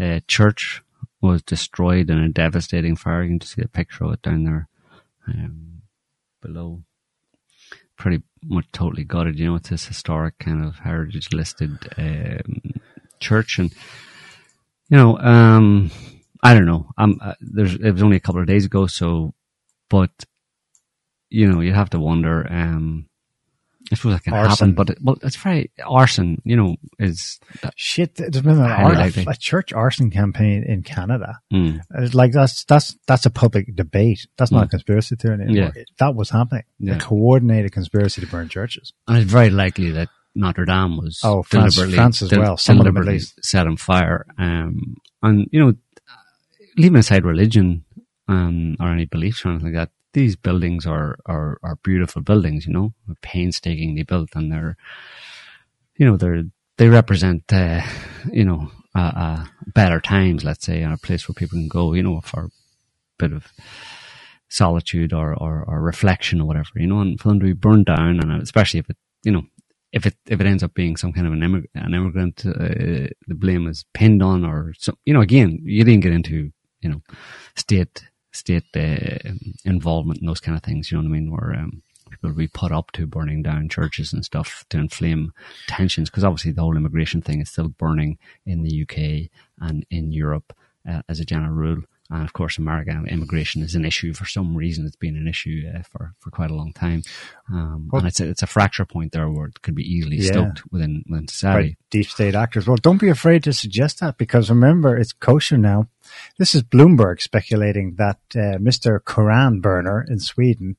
uh, church was destroyed in a devastating fire. You can just see a picture of it down there um, below. Pretty much totally gutted. You know, it's this historic kind of heritage listed um, church, and you know, um, I don't know. Um, uh, there's it was only a couple of days ago, so but you know, you have to wonder. Um, I suppose that can Arson. happen, but it, well, it's very arson. You know, is Shit, there's been an a church arson campaign in Canada. Mm. Like that's that's that's a public debate. That's not a conspiracy theory anymore. Yeah. That was happening. Yeah. A coordinated conspiracy to burn churches. And it's very likely that Notre Dame was Oh, France- deliberately, France as well. Some deliberately set on fire. Um, and you know, leaving aside religion um, or any beliefs or anything like that, these buildings are, are, are beautiful buildings. You know, painstakingly built, and they're, you know, they're they represent, uh, you know, uh, uh, better times. Let's say, and a place where people can go, you know, for a bit of solitude or, or, or reflection or whatever, you know, and for them to be burned down, and especially if it, you know, if it if it ends up being some kind of an, an immigrant, uh, the blame is pinned on, or so, you know, again, you didn't get into, you know, state state uh, involvement and those kind of things. You know what I mean? Where um, people will be put up to burning down churches and stuff to inflame tensions, because obviously the whole immigration thing is still burning in the UK and in Europe uh, as a general rule. And of course, American immigration is an issue for some reason. It's been an issue uh, for, for quite a long time, um, Well- and it's a, it's a fracture point there where it could be easily Yeah. stoked within within society. Deep state actors. Well, don't be afraid to suggest that because remember, it's kosher now. This is Bloomberg speculating that uh, Mr. Koran burner in Sweden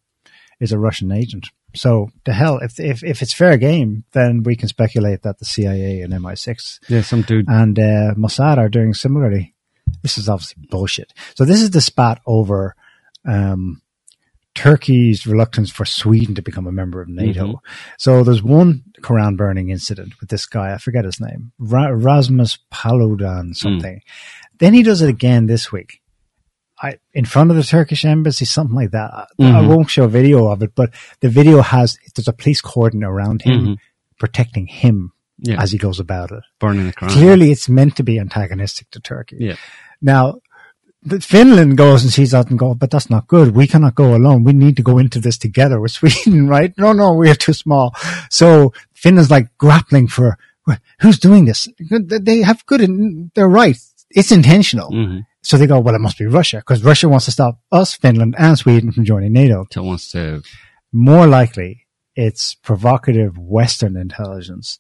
is a Russian agent. So the hell, if if if it's fair game, then we can speculate that the CIA and MI6 Yeah, some dude. and uh, Mossad are doing similarly. This is obviously bullshit. So this is the spat over um, Turkey's reluctance for Sweden to become a member of NATO. Mhm. So there's one Quran burning incident with this guy. I forget his name, Ra- Rasmus Paludan something. Then he does it again this week. I, in front of the Turkish embassy, something like that. I- I Mhm. won't show a video of it, but the video has, there's a police cordon around him Mhm. protecting him Yeah. as he goes about it. burning the Quran. Clearly, it's meant to be antagonistic to Turkey. Yeah. Now, the Finland goes and sees that and go, but that's not good. We cannot go alone. We need to go into this together with Sweden, right? No, no, we are too small. So Finland's like grappling for who's doing this. They have good, in, they're right. It's intentional. Mhm. So they go, well, it must be Russia because Russia wants to stop us, Finland and Sweden from joining NATO. So it wants to More likely, it's provocative Western intelligence.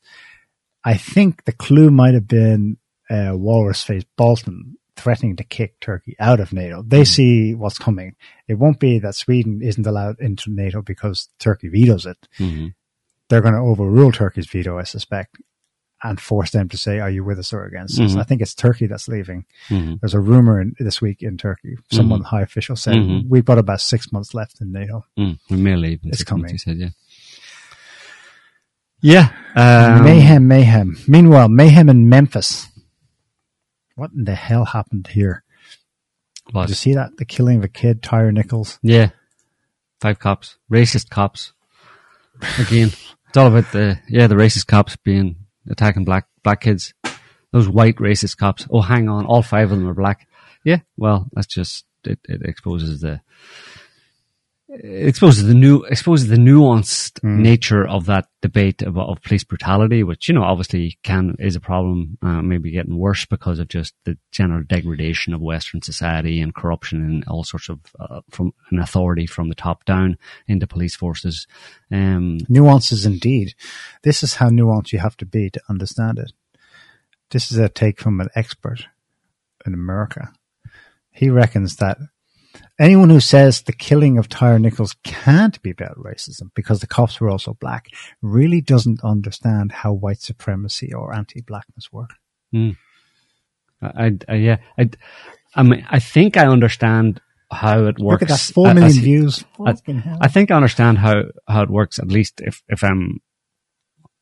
I think the clue might have been uh, Walrus Face Bolton threatening to kick Turkey out of NATO. They see what's coming. It won't be that Sweden isn't allowed into NATO because Turkey vetoes it. Mhm. They're going to overrule Turkey's veto, I suspect, and force them to say, "Are you with us or against us?" Mhm. I think it's Turkey that's leaving. Mhm. There's a rumor in, this week in Turkey. Someone high official said Mhm. we've got about six months left in NATO. Mm, we may leave. It's coming. He said, yeah. Yeah. Um, mayhem, mayhem. Meanwhile, mayhem in Memphis. What in the hell happened here? what? Did you see that? The killing of a kid, Tyre Nichols. Yeah. Five cops. Racist cops. Again. It's all about the, yeah, the racist cops being, attacking black, black kids. Those white racist cops. Oh, hang on. All five of them are black. Yeah. Well, that's just, it, it exposes the, exposes the new, exposes the nuanced nature of that debate about of police brutality, which, you know, obviously can, is a problem, uh, maybe getting worse because of just the general degradation of Western society and corruption and all sorts of, uh, from an authority from the top down into police forces. Um, Nuances indeed. This is how nuanced you have to be to understand it. This is a take from an expert in America. He reckons that anyone who says the killing of Tyre Nichols can't be about racism because the cops were also black really doesn't understand how white supremacy or anti-blackness work. I, I, yeah, I, I mean, I think I understand how it works. Look at that, four million see- views. I, I think I understand how, how it works, at least if, if I'm,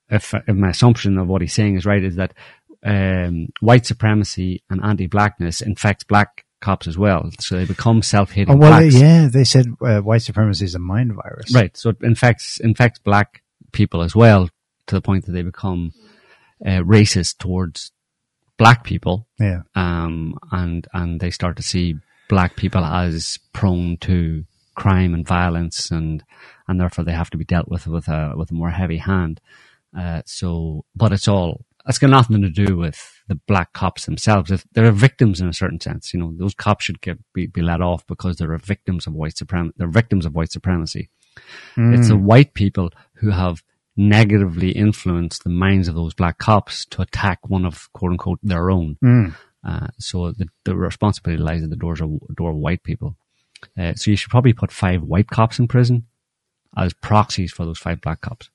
if, if my assumption of what he's saying is right, is that um, white supremacy and anti-blackness infects black cops as well. So they become self-hating Oh, well, blacks. yeah, they said uh, white supremacy is a mind virus. Right. So it infects infects black people as well to the point that they become uh, racist towards black people. Yeah. Um, and and they start to see black people as prone to crime and violence, and and therefore they have to be dealt with with a with a more heavy hand. Uh, so, but it's all it's got nothing to do with the black cops themselves. If They're victims in a certain sense. You know, those cops should get be, be let off because they're victims of white supremacy. They're victims of white supremacy. It's the white people who have negatively influenced the minds of those black cops to attack one of quote unquote their own. Uh, so the, the responsibility lies at the doors of door of white people. Uh, so you should probably put five white cops in prison as proxies for those five black cops.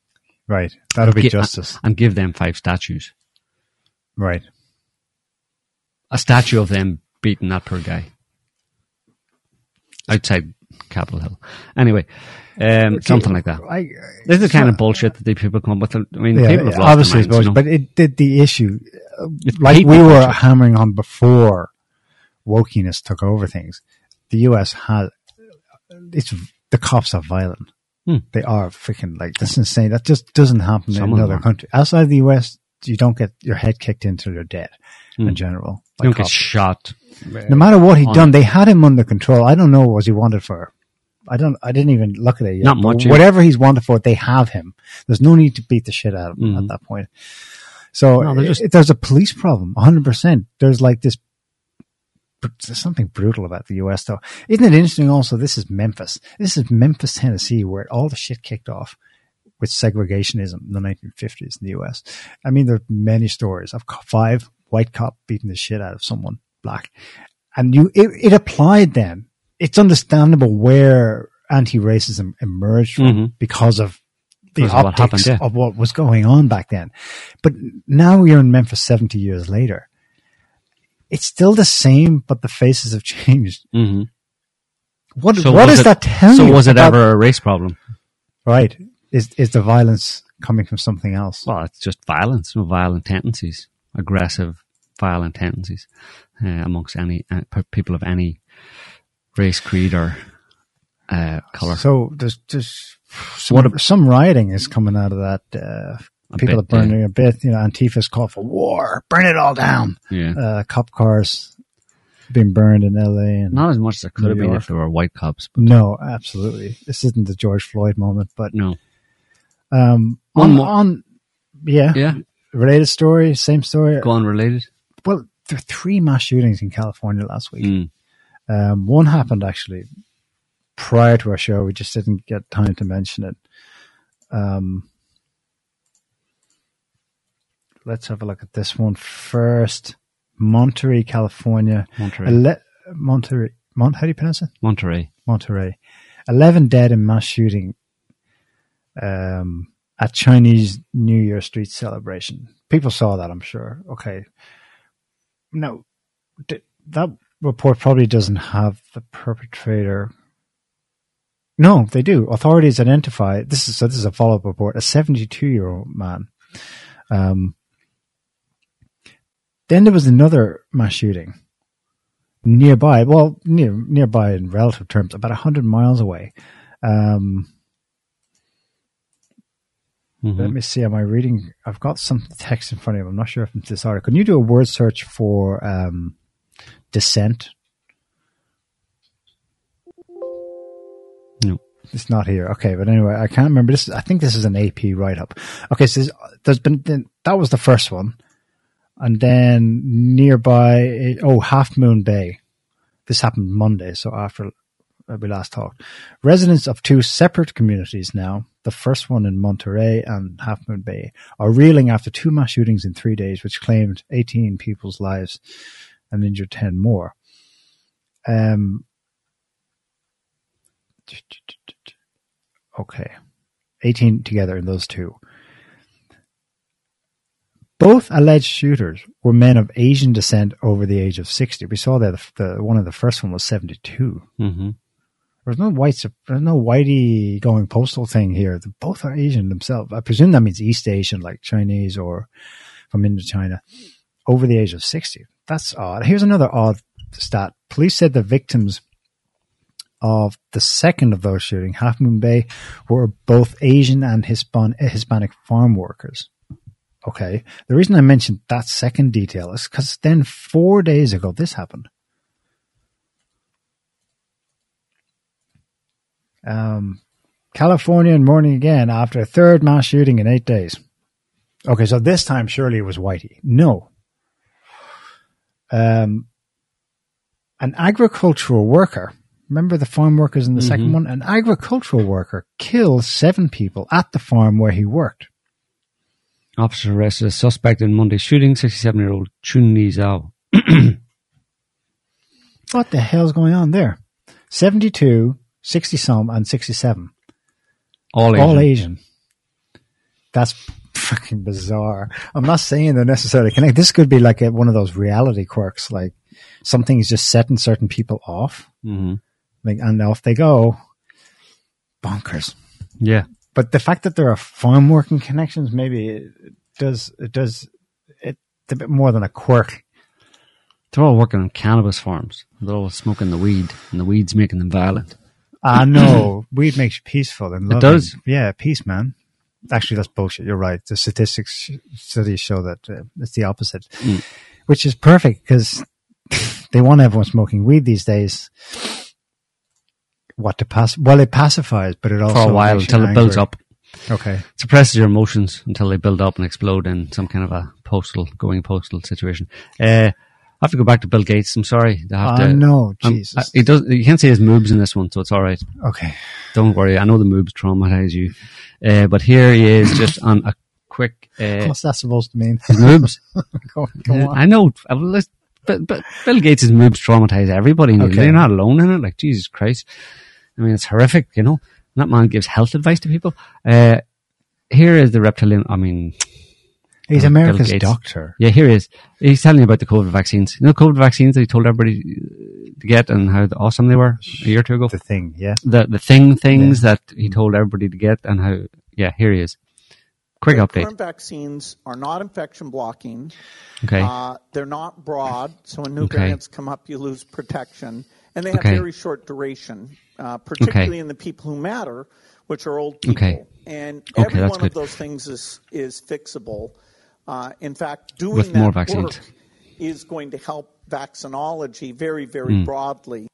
Right. That'll be Gi- justice. and give them five statues. Right. A statue of them beating that poor guy outside Capitol Hill. Anyway, um, something like that. I, This is the kind of bullshit that the people come up with. I mean, yeah, people have yeah, lost obviously, minds, it's bullshit, you know? but it did the issue, It's like we were bullshit. hammering on before wokeness took over things. The U.S. has it's the cops are violent. Hmm. They are freaking like that's insane. That just doesn't happen Some in another country outside the U.S. You don't get your head kicked into your dead Hmm. in general. You don't get shot. no matter what he'd on- done, they had him under control. I don't know what was he wanted for. I don't. I didn't even look at it yet. Not much. Whatever he's wanted for, they have him. There's no need to beat the shit out of him Mhm. at that point. So No, just- it- there's a police problem, 100. percent There's like this. There's something brutal about the U.S. though. Isn't it interesting? Also, this is Memphis. This is Memphis, Tennessee, where all the shit kicked off with segregationism in the 1950s in the U.S. I mean, there are many stories of five white cop beating the shit out of someone black, and you it, it applied then. It's understandable where anti-racism emerged from Mhm. because of the Because of what optics happened, yeah. of what was going on back then. But now you're in Memphis 70 years later. It's still the same, but the faces have changed. hmm What So what does it- that tell So you? was it about- ever a race problem? right? Is is the violence coming from something else? Well, it's just violence, violent tendencies, aggressive, violent tendencies uh, amongst any uh, people of any race, creed, or uh, color. So there's there's some, What a- some rioting is coming out of that. A people bit, are burning a bit. You know, Antifa's call for war, burn it all down. yeah, Uh, cop cars being burned in L.A. and not as much as there could have been York. if there were white cops. But no, absolutely. This isn't the George Floyd moment, but no, um, One on, more- on yeah, yeah, related story, same story. go on related. Well, there were three mass shootings in California last week. Mm. Um, one happened actually prior to our show. We just didn't get time to mention it. Um, let's have a look at this one first. Monterey, California. Monterey, Ele- Monterey. Mon- how do you pronounce it? Monterey. Monterey. 11 dead in mass shooting um, at Chinese New Year street celebration. People saw that, I'm sure. Okay. No, d- that report probably doesn't have the perpetrator. No, they do. Authorities identify this is so. This is a follow-up report. A 72-year-old man. Um, then there was another mass shooting nearby. Well, near nearby in relative terms, about hundred miles away. Um, Mhm. Let me see. Am I reading? I've got some text in front of me. I'm not sure if it's this article. Can you do a word search for um, dissent? No. It's not here. Okay, but anyway, I can't remember. This I think this is an AP write up. Okay, so there's been that was the first one, and then nearby, oh, Half Moon Bay. This happened Monday, so after we last talked. Residents of two separate communities now, the first one in Monterey and Half Moon Bay, are reeling after two mass shootings in three days, which claimed 18 people's lives and injured 10 more. Um, okay. 18 together in those two. Both alleged shooters were men of Asian descent over the age of 60. We saw that the, the one of the first one was 72. hmm There's no white, there's no whitey going postal thing here. Both are Asian themselves. I presume that means East Asian, like Chinese or from Indochina. over the age of 60. That's odd. Here's another odd stat. Police said the victims of the second of those shootings, Half Moon Bay, were both Asian and Hispan- Hispanic farm workers. Okay. The reason I mentioned that second detail is because then four days ago this happened. Um, California and mourning again after a third mass shooting in eight days. Okay, so this time surely it was Whitey. No. Um, an agricultural worker, remember the farm workers in the second one? An agricultural worker killed seven people at the farm where he worked. Officer arrested a suspect in Monday's shooting, 67 year old Chun Li Zhao. What the hell's going on there? 72, 60 some, and 67. All Asian. All Asian. That's fucking bizarre. I'm not saying they're necessarily connected. This could be like a, one of those reality quirks, like something is just setting certain people off, Mhm. like, and off they go. Bonkers. Yeah. But the fact that there are farm working connections, maybe it does, it does, it's a bit more than a quirk. They're all working on cannabis farms. They're all smoking the weed, and the weed's making them violent. I know weed makes you peaceful and loving. It does. Yeah, peace, man. Actually, that's bullshit. You're right. The statistics studies show that uh, it's the opposite, Mm. which is perfect because they want everyone smoking weed these days. What to pass? Well, it pacifies, but it also For a while until it builds up. Okay. Suppresses your emotions until they build up and explode in some kind of a postal, going postal situation. Uh, I have to go back to Bill Gates. I'm sorry. I have Oh, to, no, Jesus. uh, he does. You can't see his moves in this one, so it's all right. Okay. Don't worry. I know the moves traumatize you, uh, but here he is, just on a quick. Uh, What's that supposed to mean? his moves. go, go Uh. I know. I will list- But, but Bill Gates' moves traumatize everybody. Okay. They're not alone in it. Like, Jesus Christ. I mean, it's horrific, you know. That man gives health advice to people. Uh, here is the reptilian. I mean, He's Bill America's doctor. Yeah, here he is. He's telling you about the COVID vaccines. You know, COVID vaccines that he told everybody uh, to get and how awesome they were a year or two ago. The thing, yeah. The the thing things that he told everybody to get and how. Yeah, here he is. Quick The update. Current vaccines are not infection blocking. Okay. Uh, they're not broad, so when new Okay. variants come up, you lose protection. And they have Okay. very short duration, uh, particularly in the people who matter, which are old people. Okay. And Okay, every one good. of those things is, is fixable. Uh, in fact, doing With that more vaccines. work is going to help vaccinology very, very Hmm. broadly.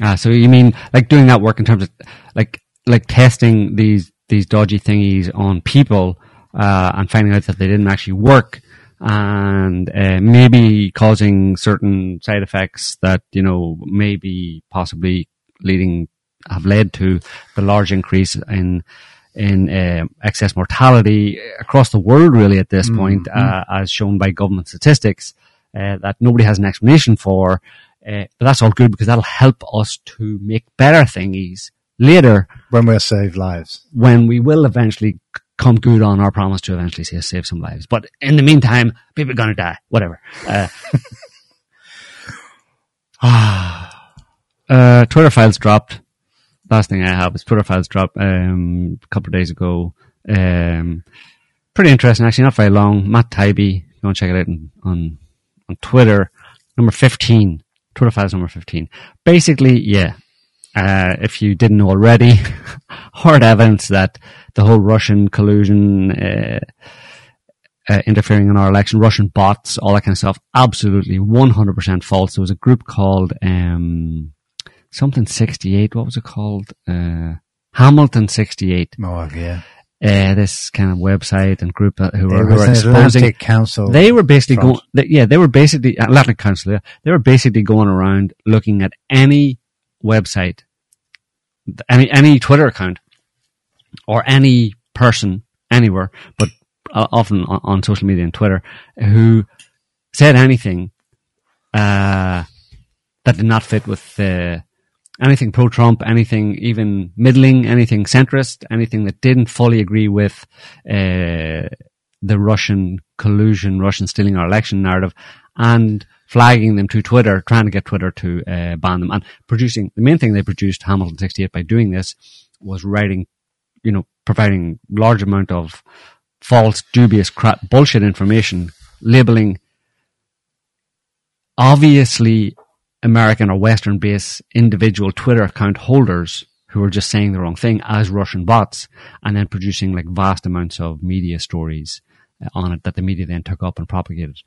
Ah, so you mean like doing that work in terms of like like testing these these dodgy thingies on people uh, and finding out that they didn't actually work and uh, maybe causing certain side effects that you know maybe possibly leading have led to the large increase in in uh, excess mortality across the world really at this point uh, as shown by government statistics uh, that nobody has an explanation for uh, but that's all good because that'll help us to make better thingies later When we'll save lives. when we will eventually come good on our promise to eventually save, save some lives. But in the meantime, people are going to die. Whatever. Uh, uh, Twitter files dropped. Last thing I have is Twitter files dropped um, a couple of days ago. Um, pretty interesting, actually, not very long. Matt Taibbi, go and check it out on, on, on Twitter. Number 15. Twitter files number 15. Basically, yeah, uh, if you didn't already, hard evidence that the whole Russian collusion, uh, uh, interfering in our election, Russian bots, all that kind of stuff, absolutely 100% false. There was a group called, um, something 68. What was it called? Uh, Hamilton 68. Oh, yeah. Uh, this kind of website and group who were, who were exposing. Council They were basically front. going, they, yeah, they were basically, Atlantic Council, yeah, they were basically going around looking at any website, any, any Twitter account, or any person anywhere, but uh, often on, on social media and Twitter, who said anything, uh, that did not fit with, uh, anything pro-Trump, anything even middling, anything centrist, anything that didn't fully agree with uh, the Russian collusion, Russian stealing our election narrative, and flagging them to Twitter, trying to get Twitter to uh, ban them, and producing the main thing they produced Hamilton 68 by doing this was writing, you know, providing large amount of false, dubious, crap, bullshit information, labeling obviously American or Western based individual Twitter account holders who are just saying the wrong thing as Russian bots and then producing like vast amounts of media stories on it that the media then took up and propagated.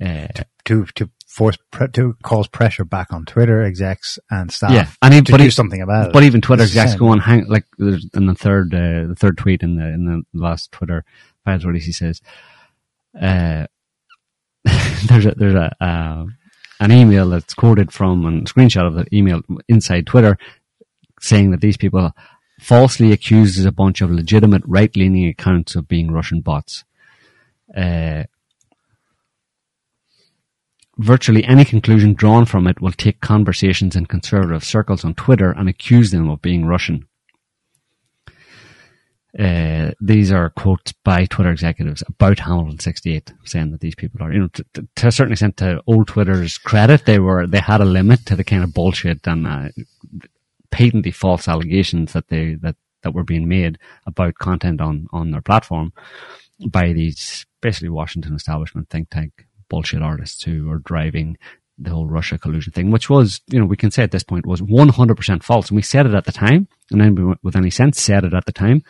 Uh, to to force pre- to cause pressure back on Twitter execs and staff. yeah, and even, to but do e- something about it. But even Twitter execs go on hang like in the third uh, the third tweet in the in the last Twitter files release he says uh, there's a there's a uh, an email that's quoted from and screenshot of the email inside Twitter saying that these people falsely accuses a bunch of legitimate right leaning accounts of being Russian bots. Uh, virtually any conclusion drawn from it will take conversations in conservative circles on Twitter and accuse them of being Russian. Uh, these are quotes by Twitter executives about Hamilton 68 saying that these people are, you know, to, to- a certain extent, to old Twitter's credit, they were, they had a limit to the kind of bullshit and, uh, patently false allegations that they, that, that were being made about content on, on their platform by these basically Washington establishment think tank bullshit artists who are driving the whole Russia collusion thing, which was, you know, we can say at this point was 100% false. And we said it at the time, and then we, with any sense said it at the time,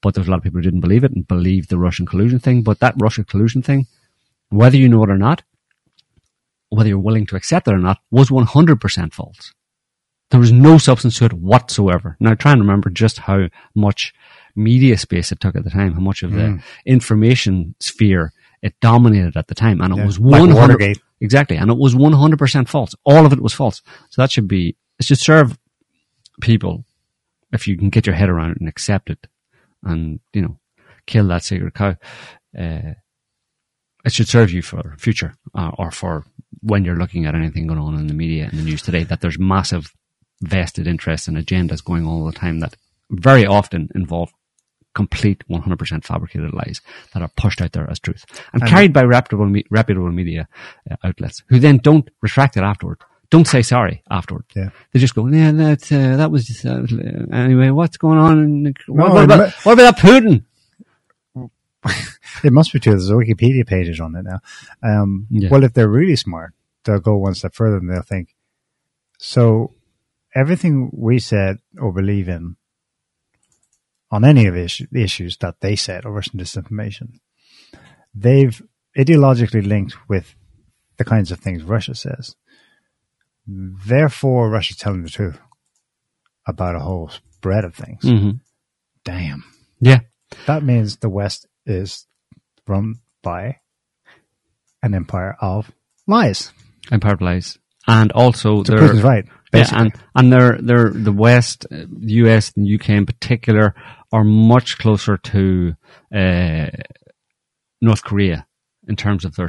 but there was a lot of people who didn't believe it and believed the Russian collusion thing. But that Russia collusion thing, whether you know it or not, whether you're willing to accept it or not, was 100% false. There was no substance to it whatsoever. Now try and remember just how much media space it took at the time, how much of the information sphere it dominated at the time, and it Yeah, was like 100 Watergate. exactly, and it was 100% false. All of it was false. So that should be, it should serve people if you can get your head around it and accept it and, you know, kill that sacred cow. Uh, it should serve you for future uh, or for when you're looking at anything going on in the media and the news today that there's massive vested interests and agendas going on all the time that very often involve complete 100% fabricated lies that are pushed out there as truth and, And- carried by reputable, me- reputable media uh, outlets who then don't retract it afterward. Don't say sorry afterward. Yeah. They just go, yeah, that, uh, that was, uh, anyway, what's going on? in- What, No, what about, but- what about Putin? It must be true. There's a Wikipedia pages on it now. Um, Yeah. Well, if they're really smart, they'll go one step further and they'll think, so everything we said or believe in on any of issue, the issues that they said or Russian disinformation, they've ideologically linked with the kinds of things Russia says. Therefore, Russia's telling the truth about a whole spread of things. hmm Damn. Yeah. That means the West is run by an empire of lies. Empire lies. And also, So they're, Putin's right. Yeah, and and they're they're the West, uh, the US, and UK in particular are much closer to uh, North Korea in terms of their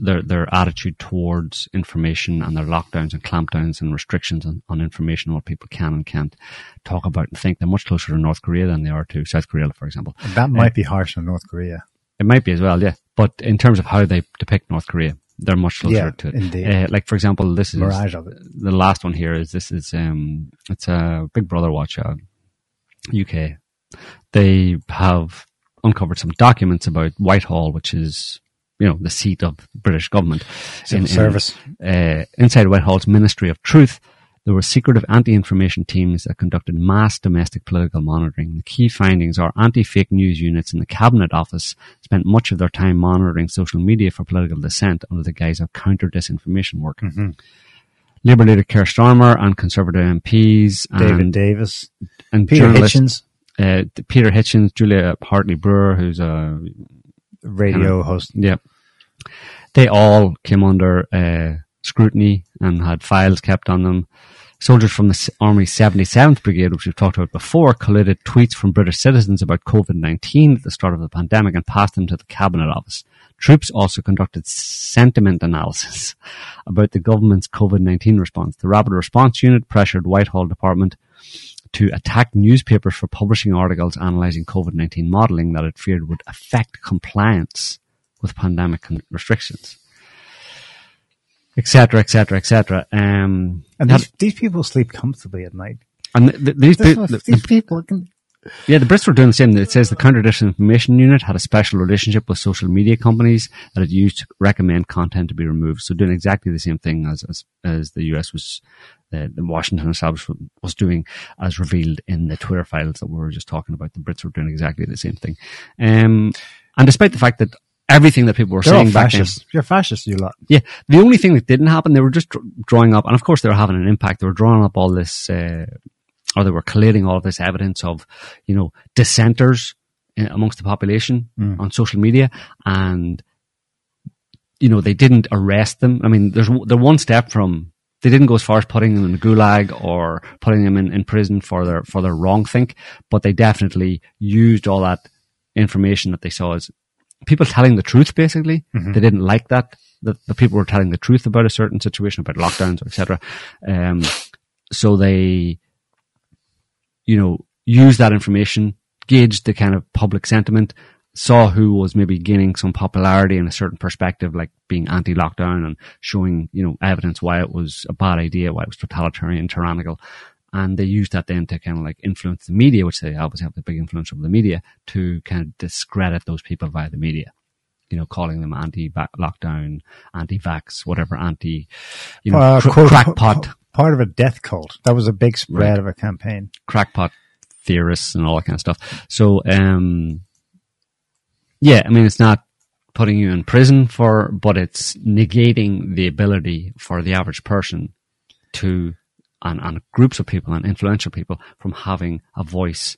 their their attitude towards information and their lockdowns and clampdowns and restrictions on, on information, what people can and can't talk about and think. They're much closer to North Korea than they are to South Korea, for example. that might be harsh on North Korea. It might be as well, yeah. But in terms of how they depict North Korea, they're much closer Yeah, to it. indeed. Uh, like for example, this is Mirage of it. the last one here is this is um it's a Big Brother watch uh, UK. They have uncovered some documents about Whitehall, which is you know the seat of British government. Civil service. uh, inside Whitehall's Ministry of Truth, there were secretive anti-information teams that conducted mass domestic political monitoring. The key findings are anti-fake news units in the Cabinet Office spent much of their time monitoring social media for political dissent under the guise of counter-disinformation work. Mm-hmm. Labour leader Keir Starmer and Conservative MPs David and, Davis, and Peter Hitchens, uh, Peter Hitchens, Julia Hartley Brewer, who's a radio host. yeah. They all came under uh, scrutiny and had files kept on them. Soldiers from the Army 77th Brigade, which we've talked about before, collated tweets from British citizens about COVID-19 at the start of the pandemic and passed them to the Cabinet Office. Troops also conducted sentiment analysis about the government's COVID-19 response. The Rapid Response Unit pressured Whitehall Department to attack newspapers for publishing articles analysing COVID-19 modelling that it feared would affect compliance with pandemic con- restrictions, etc., etc., etc. Um, And that- these, these people sleep comfortably at night. and th- th- these, This pe- was- th- these people can Yeah, the Brits were doing the same. It says the Counter Disinformation Unit had a special relationship with social media companies that it used to recommend content to be removed. So doing exactly the same thing as as, as the US was, uh, the Washington establishment was doing, as revealed in the Twitter files that we were just talking about. The Brits were doing exactly the same thing. Um, and despite the fact that everything that people were They're all saying then, fascists. You're fascists, you lot. yeah, the only thing that didn't happen, they were just drawing up, and of course they were having an impact. They were drawing up all this, uh, or they were collating all this evidence of, you know, dissenters in, amongst the population on social media, and you know they didn't arrest them. I mean, there's they're one step from. They didn't go as far as putting them in the gulag or putting them in, in prison for their for their wrong think, but they definitely used all that information that they saw as people telling the truth. Basically, they didn't like that that the people were telling the truth about a certain situation, about lockdowns, etc. Um, so they, you know, used that information, gauged the kind of public sentiment, saw who was maybe gaining some popularity in a certain perspective, like being anti-lockdown and showing, you know, evidence why it was a bad idea, why it was totalitarian, tyrannical. And they used that then to kind of like influence the media, which they obviously have the big influence over the media, to kind of discredit those people via the media. You know, calling them anti-lockdown, anti-vax, whatever, anti, you know, Uh, cr- quote- crackpot, Part of a death cult. That was a big spread Right. of a campaign. crackpot theorists and all that kind of stuff. So, um, yeah, I mean, it's not putting you in prison for, but it's negating the ability for the average person to, and, and groups of people and influential people from having a voice,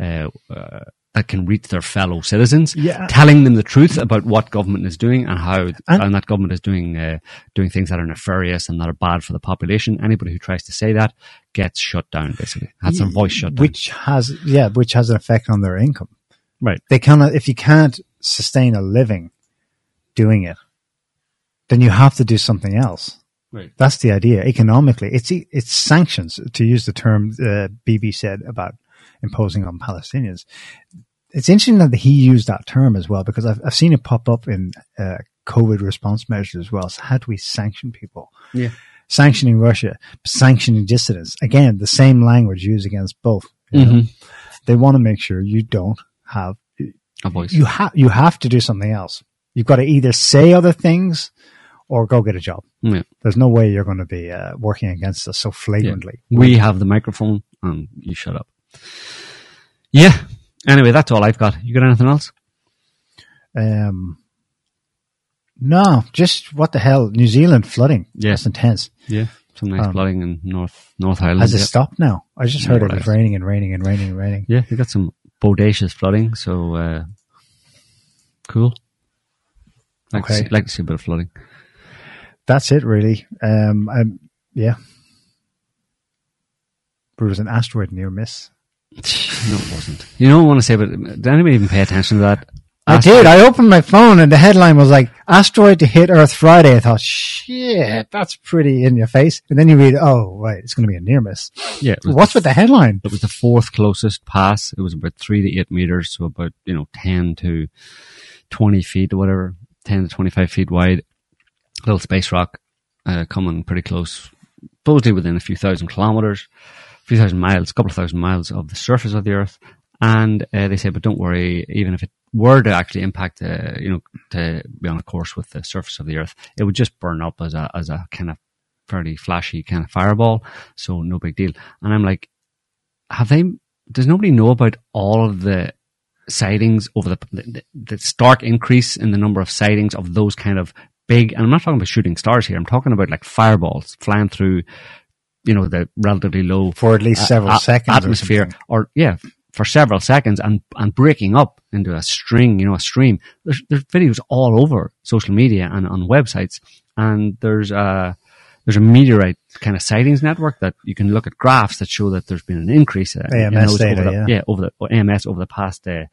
uh, uh, that can reach their fellow citizens, Yeah. telling them the truth about what government is doing and how, and, that government is doing, uh, doing things that are nefarious and that are bad for the population. Anybody who tries to say that gets shut down, basically. Has their voice shut down. Which has, yeah, which has an effect on their income. Right. They cannot, if you can't sustain a living doing it, then you have to do something else. Right. That's the idea. Economically, it's it's sanctions to use the term uh, Bibi said about imposing on Palestinians. It's interesting that he used that term as well because I've I've seen it pop up in uh, COVID response measures as well. So how do we sanction people? Yeah. Sanctioning Russia, sanctioning dissidents. Again, the same language used against both. know. They want to make sure you don't have A voice. you have you have to do something else. You've got to either say other things or go get a job. Yeah. There's no way you're going to be uh, working against us so flagrantly. We have the microphone and you shut up. Yeah. Anyway, that's all I've got. You got anything else? Um, no, just what the hell? New Zealand flooding. Yeah. That's intense. Yeah. Some nice Um, flooding in North North Island. Has it yeah. stopped now? I just heard More it was raining and raining and raining and raining. Yeah, we got some bodacious flooding, so uh, cool. Like to Okay. see, like to see a bit of flooding. That's it, really. Um, um, yeah. There was an asteroid near miss. No, it wasn't. You don't want to say, but did anybody even pay attention to that? I did. I opened my phone and the headline was like "Asteroid to hit Earth Friday." I thought, "Shit, that's pretty in your face." And then you read, "Oh, right, it's going to be a near miss." Yeah, What's the with the headline? It was the fourth closest pass. It was about three to eight meters, so about you know ten to twenty feet or whatever, ten to twenty-five feet wide. Little space rock uh, coming pretty close, supposedly within a few thousand kilometers, a few thousand miles, a couple of thousand miles of the surface of the Earth. And uh, they say, but don't worry, even if it were to actually impact, uh, you know, to be on a course with the surface of the Earth, it would just burn up as a as a kind of fairly flashy kind of fireball. So no big deal. And I'm like, have they? Does nobody know about all of the sightings over the, the the stark increase in the number of sightings of those kind of big? And I'm not talking about shooting stars here. I'm talking about like fireballs flying through, you know, the relatively low For at least several a- seconds atmosphere, something. or, yeah, for several seconds, and and breaking up into a string, you know, a stream. There's there's videos all over social media and on websites, and there's a there's a meteorite kind of sightings network that you can look at graphs that show that there's been an increase uh, in AMS those data, over the, yeah. yeah, over the AMS over the past uh,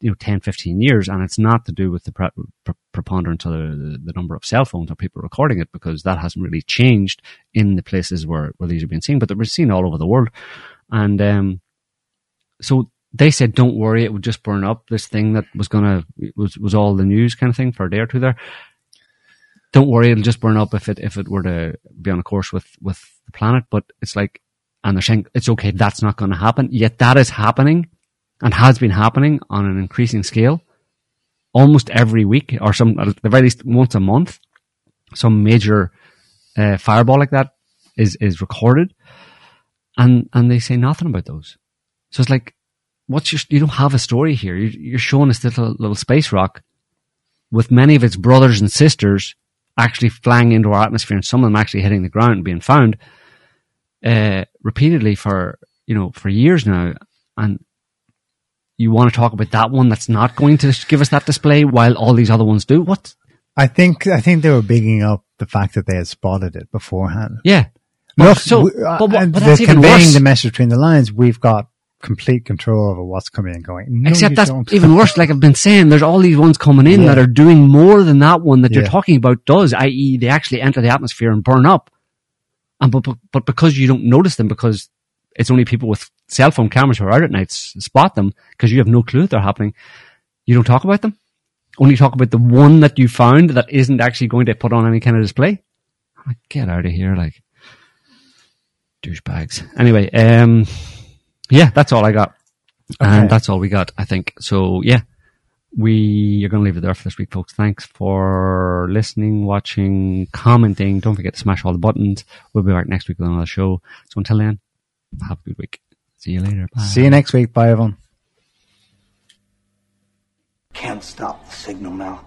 you know 10, 15 years, and it's not to do with the pre- pre- preponderance of the, the number of cell phones or people recording it because that hasn't really changed in the places where where these are being seen, but they're seen all over the world, and um, so they said, "Don't worry, it would just burn up." This thing that was gonna was was all the news kind of thing for a day or two there. Don't worry, it'll just burn up if it if it were to be on a course with with the planet. But it's like, and they're saying it's okay. That's not going to happen. Yet that is happening and has been happening on an increasing scale almost every week or some, at the very least once a month. Some major uh, fireball like that is, is recorded and, and they say nothing about those. So it's like, what's your, you don't have a story here. You're, you're showing us this little, little space rock with many of its brothers and sisters actually flying into our atmosphere and some of them actually hitting the ground and being found uh, repeatedly for you know for years now, and you want to talk about that one that's not going to give us that display while all these other ones do. What? I think I think they were bigging up the fact that they had spotted it beforehand. Yeah. Look, so, we- uh, but, but, but they're that's even conveying worse. the message between the lines. We've got complete control over what's coming and going. No, Except that's don't. even worse. Like I've been saying, there's all these ones coming in Yeah. that are doing more than that one that you're talking about does, i.e., they actually enter the atmosphere and burn up. And but, but but because you don't notice them because it's only people with cell phone cameras who are out at night spot them because you have no clue that they're happening. You don't talk about them. Only talk about the one that you found that isn't actually going to put on any kind of display. Like, get out of here, like douchebags. Anyway, um, yeah, that's all I got. And that's all we got, I think. So yeah, we are going to leave it there for this week, folks. Thanks for listening, watching, commenting. Don't forget to smash all the buttons. We'll be back next week with another show. So until then, have a good week. See you later. Bye. See you next week. Bye, everyone. Can't stop the signal now.